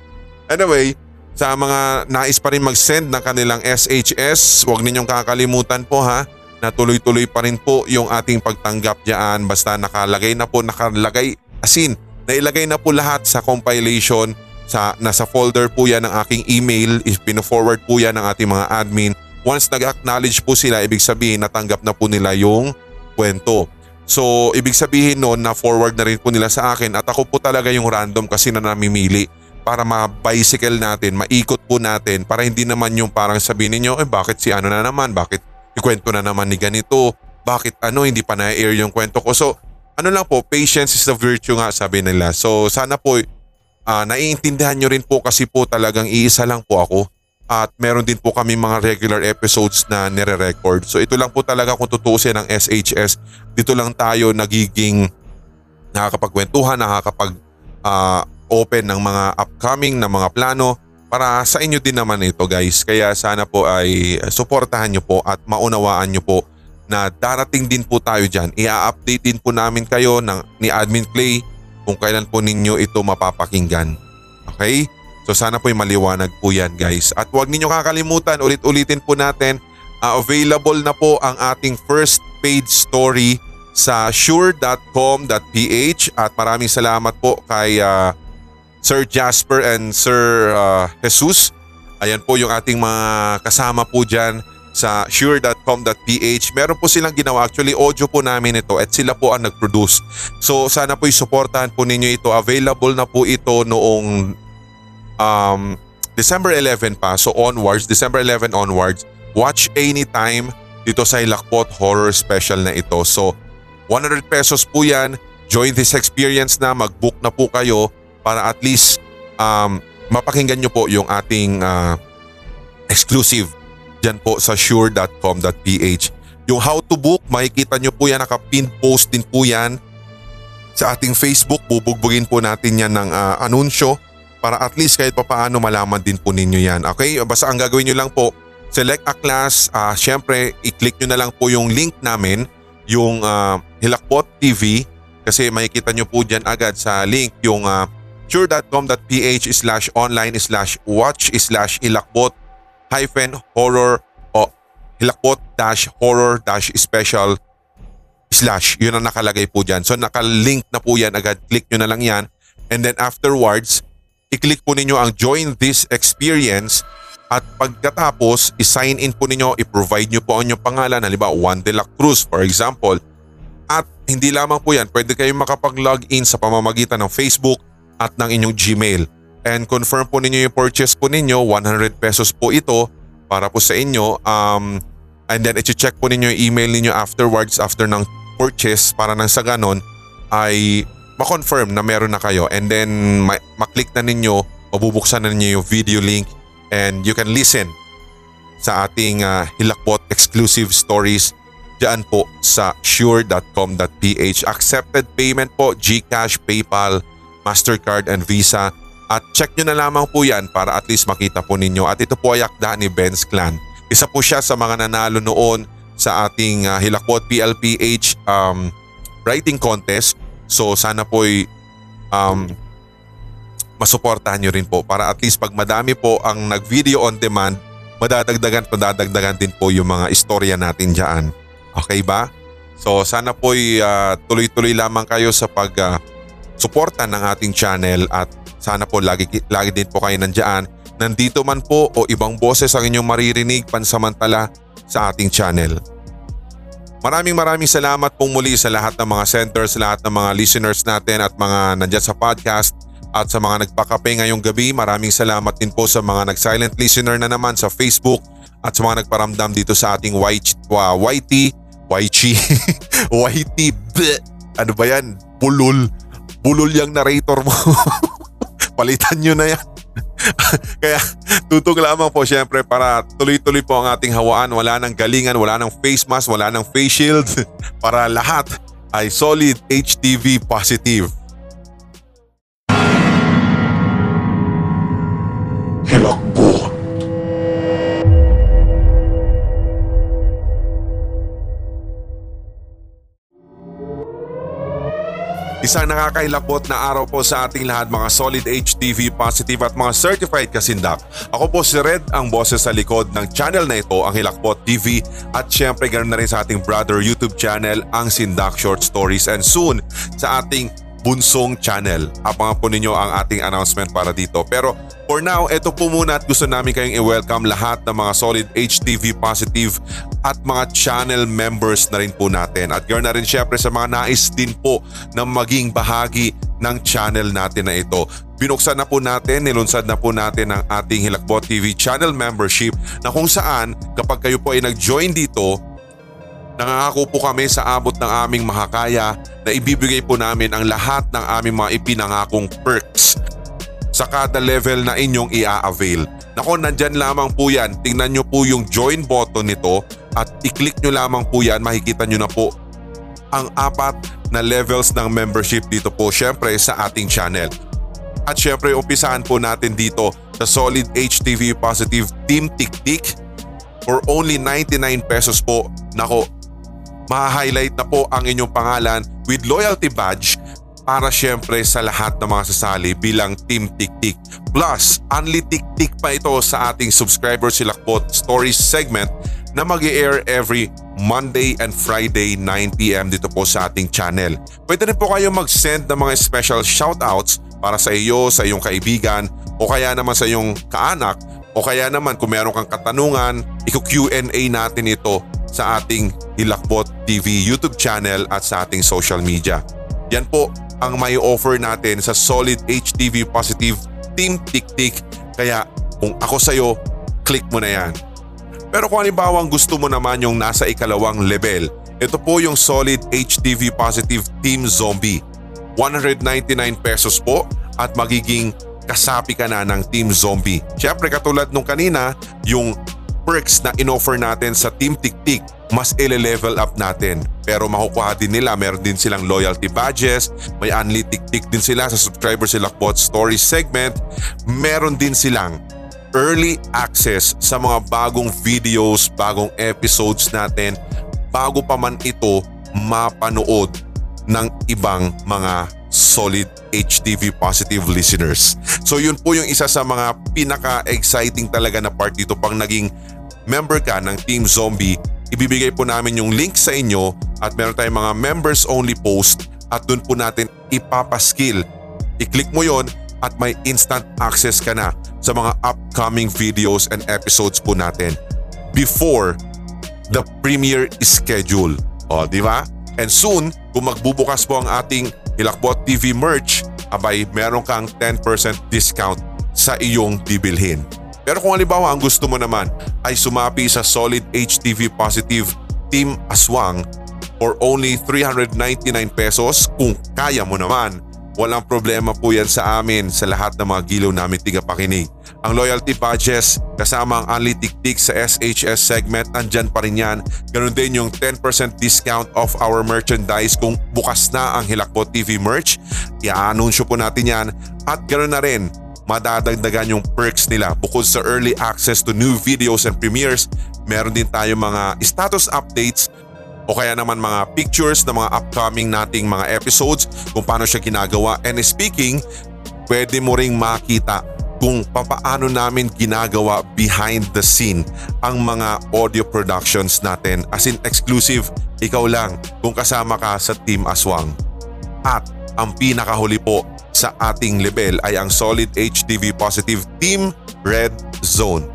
Anyway, sa mga nais pa rin mag-send ng kanilang SHS, huwag ninyong kakalimutan po ha na tuloy-tuloy pa rin po yung ating pagtanggap diyan basta nakalagay na po nakalagay asin nailagay na po lahat sa compilation sa nasa folder po yan ng aking email if pino-forward po yan ng ating mga admin Once nag-acknowledge po sila, ibig sabihin natanggap na po nila yung kwento. So ibig sabihin noon na forward na rin po nila sa akin at ako po talaga yung random kasi na namimili para ma-bicycle natin, maikot po natin para hindi naman yung parang sabihin niyo eh bakit si ano na naman, bakit ikwento na naman ni ganito, bakit ano hindi pa na-air yung kwento ko. So ano lang po, patience is the virtue nga sabi nila. So sana po uh, naiintindihan nyo rin po kasi po talagang iisa lang po ako at meron din po kami mga regular episodes na nire-record. So ito lang po talaga kung tutuusin ng SHS. Dito lang tayo nagiging nakakapagkwentuhan, nakakapag uh, open ng mga upcoming na mga plano para sa inyo din naman ito guys. Kaya sana po ay suportahan nyo po at maunawaan nyo po na darating din po tayo dyan. I-update din po namin kayo ng, ni Admin Clay kung kailan po ninyo ito mapapakinggan. Okay? So sana po'y maliwanag po yan guys. At huwag ninyo kakalimutan, ulit-ulitin po natin, uh, available na po ang ating first page story sa sure.com.ph at maraming salamat po kay uh, Sir Jasper and Sir uh, Jesus. Ayan po yung ating mga kasama po dyan sa sure.com.ph. Meron po silang ginawa. Actually, audio po namin ito at sila po ang nag-produce. So sana po isuportahan po ninyo ito. Available na po ito noong um, December 11 pa. So onwards, December 11 onwards. Watch anytime dito sa Hilakbot Horror Special na ito. So 100 pesos po yan. Join this experience na. Mag-book na po kayo para at least um, mapakinggan nyo po yung ating uh, exclusive dyan po sa sure.com.ph. Yung how to book, makikita nyo po yan, nakapin post din po yan sa ating Facebook. Bubugbugin po natin yan ng uh, anunsyo para at least kahit paano malaman din po ninyo yan. Okay, basta ang gagawin nyo lang po, select a class, uh, syempre i-click nyo na lang po yung link namin, yung uh, Hilakbot TV kasi makikita nyo po dyan agad sa link yung uh, sure.com.ph slash online slash watch slash hilakbot hyphen horror o hilakbot dash horror dash special slash. Yun ang nakalagay po dyan. So nakalink na po yan agad. Click nyo na lang yan. And then afterwards, i-click po ninyo ang join this experience at pagkatapos, i-sign in po ninyo, i-provide nyo po ang inyong pangalan, halimbawa Juan de la Cruz for example. At hindi lamang po yan, pwede kayong makapag-log in sa pamamagitan ng Facebook at ng inyong Gmail and confirm po ninyo yung purchase po ninyo, 100 pesos po ito para po sa inyo. Um, and then i-check po ninyo yung email ninyo afterwards after ng purchase para nang sa ganon ay ma-confirm na meron na kayo and then ma- ma-click na ninyo, mabubuksan na ninyo yung video link and you can listen sa ating uh, Hilakbot exclusive stories dyan po sa sure.com.ph. Accepted payment po, GCash, PayPal, MasterCard and Visa at check nyo na lamang po yan para at least makita po ninyo. At ito po ay akda ni Ben's Clan. Isa po siya sa mga nanalo noon sa ating uh, Hilakbot PLPH um, writing contest. So sana po ay um, masuportahan nyo rin po para at least pag madami po ang nag-video on demand, madadagdagan madadagdagan din po yung mga istorya natin dyan. Okay ba? So sana po ay uh, tuloy-tuloy lamang kayo sa pag uh, suporta ng ating channel at sana po lagi, lagi din po kayo nandiyan. Nandito man po o ibang boses ang inyong maririnig pansamantala sa ating channel. Maraming maraming salamat pong muli sa lahat ng mga centers, lahat ng mga listeners natin at mga nandyan sa podcast at sa mga nagpakape ngayong gabi. Maraming salamat din po sa mga nag-silent listener na naman sa Facebook at sa mga nagparamdam dito sa ating YT, YT, YT, YT, bleh. ano ba yan? Bulol. Bulol yung narrator mo. [laughs] Palitan nyo na yan. [laughs] Kaya tutog lamang po syempre para tuloy-tuloy po ang ating hawaan. Wala nang galingan, wala nang face mask, wala nang face shield. [laughs] Para lahat ay solid HTV positive. Hilakbot. Isang nakakailabot na araw po sa ating lahat mga solid HTV positive at mga certified kasindak. Ako po si Red, ang boses sa likod ng channel na ito, ang Hilakbot TV at syempre ganoon na rin sa ating brother YouTube channel, ang Sindak Short Stories and soon sa ating bunsong channel. Abangan po ninyo ang ating announcement para dito. Pero for now, ito po muna at gusto namin kayong i-welcome lahat ng mga solid HTV positive at mga channel members na rin po natin. At ganoon na rin syempre sa mga nais din po na maging bahagi ng channel natin na ito. Binuksan na po natin, nilunsad na po natin ang ating Hilakbot TV channel membership na kung saan kapag kayo po ay nag-join dito, Nangangako po kami sa abot ng aming makakaya na ibibigay po namin ang lahat ng aming mga ipinangakong perks sa kada level na inyong i-avail. Nako, nandyan lamang po yan. Tingnan nyo po yung join button nito at i-click nyo lamang po yan. Makikita nyo na po ang apat na levels ng membership dito po syempre sa ating channel. At syempre umpisahan po natin dito sa Solid HTV Positive Team Tiktik for only 99 pesos po. Nako, ma-highlight na po ang inyong pangalan with loyalty badge para syempre sa lahat ng mga sasali bilang Team Tiktik. Plus, only Tiktik pa ito sa ating subscriber silakbot stories segment na mag air every Monday and Friday 9pm dito po sa ating channel. Pwede rin po kayo mag-send ng mga special shoutouts para sa iyo, sa iyong kaibigan o kaya naman sa iyong kaanak O kaya naman kung meron kang katanungan, iku-Q&A natin ito sa ating Hilakbot TV YouTube channel at sa ating social media. Yan po ang may offer natin sa Solid HTV Positive Team Tiktik. Kaya kung ako sa'yo, click mo na yan. Pero kung halimbawa gusto mo naman yung nasa ikalawang level, ito po yung Solid HTV Positive Team Zombie. 199 pesos po at magiging kasapi ka na ng Team Zombie. Siyempre katulad nung kanina, yung perks na inoffer natin sa Team Tiktik, mas ile-level up natin. Pero makukuha din nila, meron din silang loyalty badges, may unli Tiktik din sila sa subscriber sila bot story segment, meron din silang early access sa mga bagong videos, bagong episodes natin bago pa man ito mapanood ng ibang mga solid HTV positive listeners. So yun po yung isa sa mga pinaka-exciting talaga na part dito pang naging member ka ng Team Zombie. Ibibigay po namin yung link sa inyo at meron tayong mga members only post at dun po natin ipapaskill. I-click mo yon at may instant access ka na sa mga upcoming videos and episodes po natin before the premiere schedule. O, di ba? And soon, kung magbubukas po ang ating Hilakbot TV merch, abay meron kang 10% discount sa iyong bibilhin. Pero kung halimbawa ang gusto mo naman ay sumapi sa Solid HTV Positive Team Aswang for only 399 pesos kung kaya mo naman Walang problema po yan sa amin sa lahat ng mga gilaw namin tigapakinig. Ang loyalty badges kasama ang Unli Tiktik sa SHS segment andyan pa rin yan. Ganun din yung 10% discount off our merchandise kung bukas na ang Hilakbot TV merch. I-anunsyo po natin yan at ganun na rin madadagdagan yung perks nila. Bukod sa early access to new videos and premieres, meron din tayo mga status updates o kaya naman mga pictures ng mga upcoming nating mga episodes kung paano siya ginagawa. And speaking, pwede mo ring makita kung papaano namin ginagawa behind the scene ang mga audio productions natin as in exclusive ikaw lang kung kasama ka sa Team Aswang. At ang pinakahuli po sa ating level ay ang Solid HTV Positive Team Red Zone.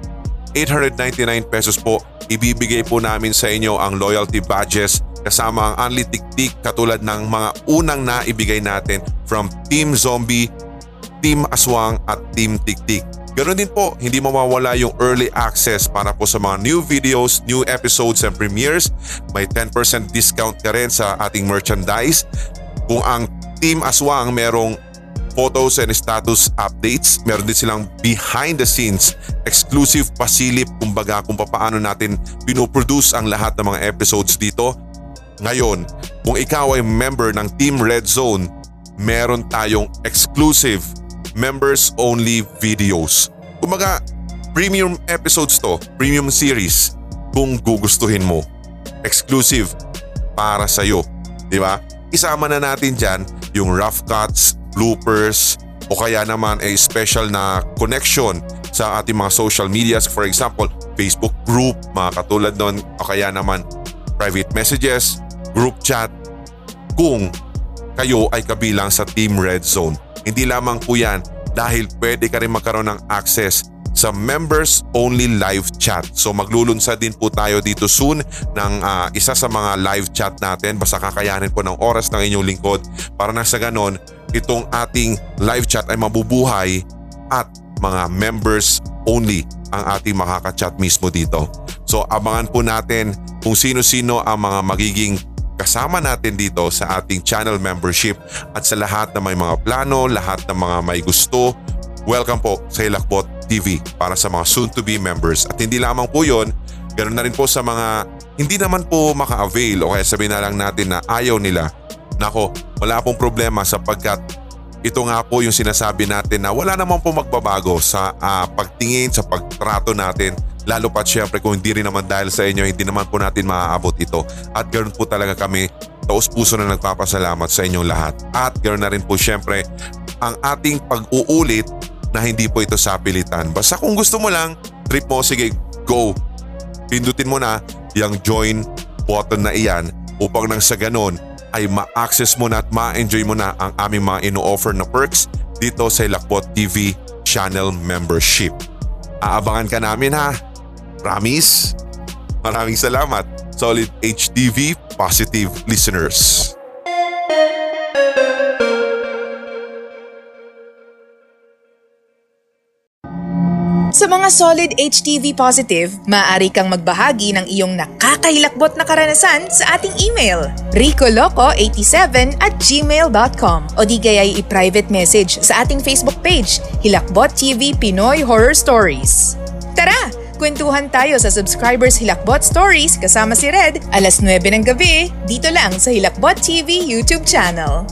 899 pesos po ibibigay po namin sa inyo ang loyalty badges kasama ang Unli Tiktik katulad ng mga unang naibigay natin from Team Zombie, Team Aswang at Team Tiktik. Ganon din po, hindi mawawala yung early access para po sa mga new videos, new episodes and premieres. May 10% discount ka rin sa ating merchandise. Kung ang Team Aswang merong photos and status updates. Meron din silang behind the scenes exclusive pasilip kumbaga kung paano natin pinoproduce ang lahat ng mga episodes dito. Ngayon, kung ikaw ay member ng Team Red Zone, meron tayong exclusive members only videos. Kumbaga, premium episodes to, premium series kung gugustuhin mo. Exclusive para sa'yo. Di ba? Isama na natin dyan yung rough cuts, bloopers o kaya naman a special na connection sa ating mga social medias. For example, Facebook group, mga katulad nun o kaya naman private messages, group chat kung kayo ay kabilang sa Team Red Zone. Hindi lamang po yan dahil pwede ka rin magkaroon ng access sa members only live chat. So maglulunsad din po tayo dito soon ng uh, isa sa mga live chat natin. Basta kakayanin po ng oras ng inyong lingkod para na sa ganon itong ating live chat ay mabubuhay at mga members only ang ating makaka-chat mismo dito. So abangan po natin kung sino-sino ang mga magiging kasama natin dito sa ating channel membership at sa lahat na may mga plano, lahat ng mga may gusto, welcome po sa Hilakbot TV para sa mga soon-to-be members. At hindi lamang po yon, ganoon na rin po sa mga hindi naman po maka-avail o kaya sabihin na lang natin na ayaw nila. Nako, wala pong problema sapagkat ito nga po yung sinasabi natin na wala naman po magbabago sa uh, pagtingin, sa pagtrato natin lalo pat syempre kung hindi rin naman dahil sa inyo hindi naman po natin maaabot ito at ganoon po talaga kami taos puso na nagpapasalamat sa inyong lahat at ganoon na rin po syempre ang ating pag-uulit na hindi po ito sapilitan. Basta kung gusto mo lang, trip mo, sige, go. Pindutin mo na yung join button na iyan upang nang sa ganon ay ma-access mo na at ma-enjoy mo na ang aming mga ino-offer na perks dito sa Ilakbot TV channel membership. Aabangan ka namin ha. Promise? Maraming salamat, Solid HTV Positive listeners. Sa mga solid HTV positive, maaari kang magbahagi ng iyong nakakahilakbot na karanasan sa ating email, ricoloco87 at gmail.com o di kaya'y i-private message sa ating Facebook page, Hilakbot TV Pinoy Horror Stories. Tara! Kwentuhan tayo sa Subscribers Hilakbot Stories kasama si Red alas 9 ng gabi dito lang sa Hilakbot TV YouTube channel.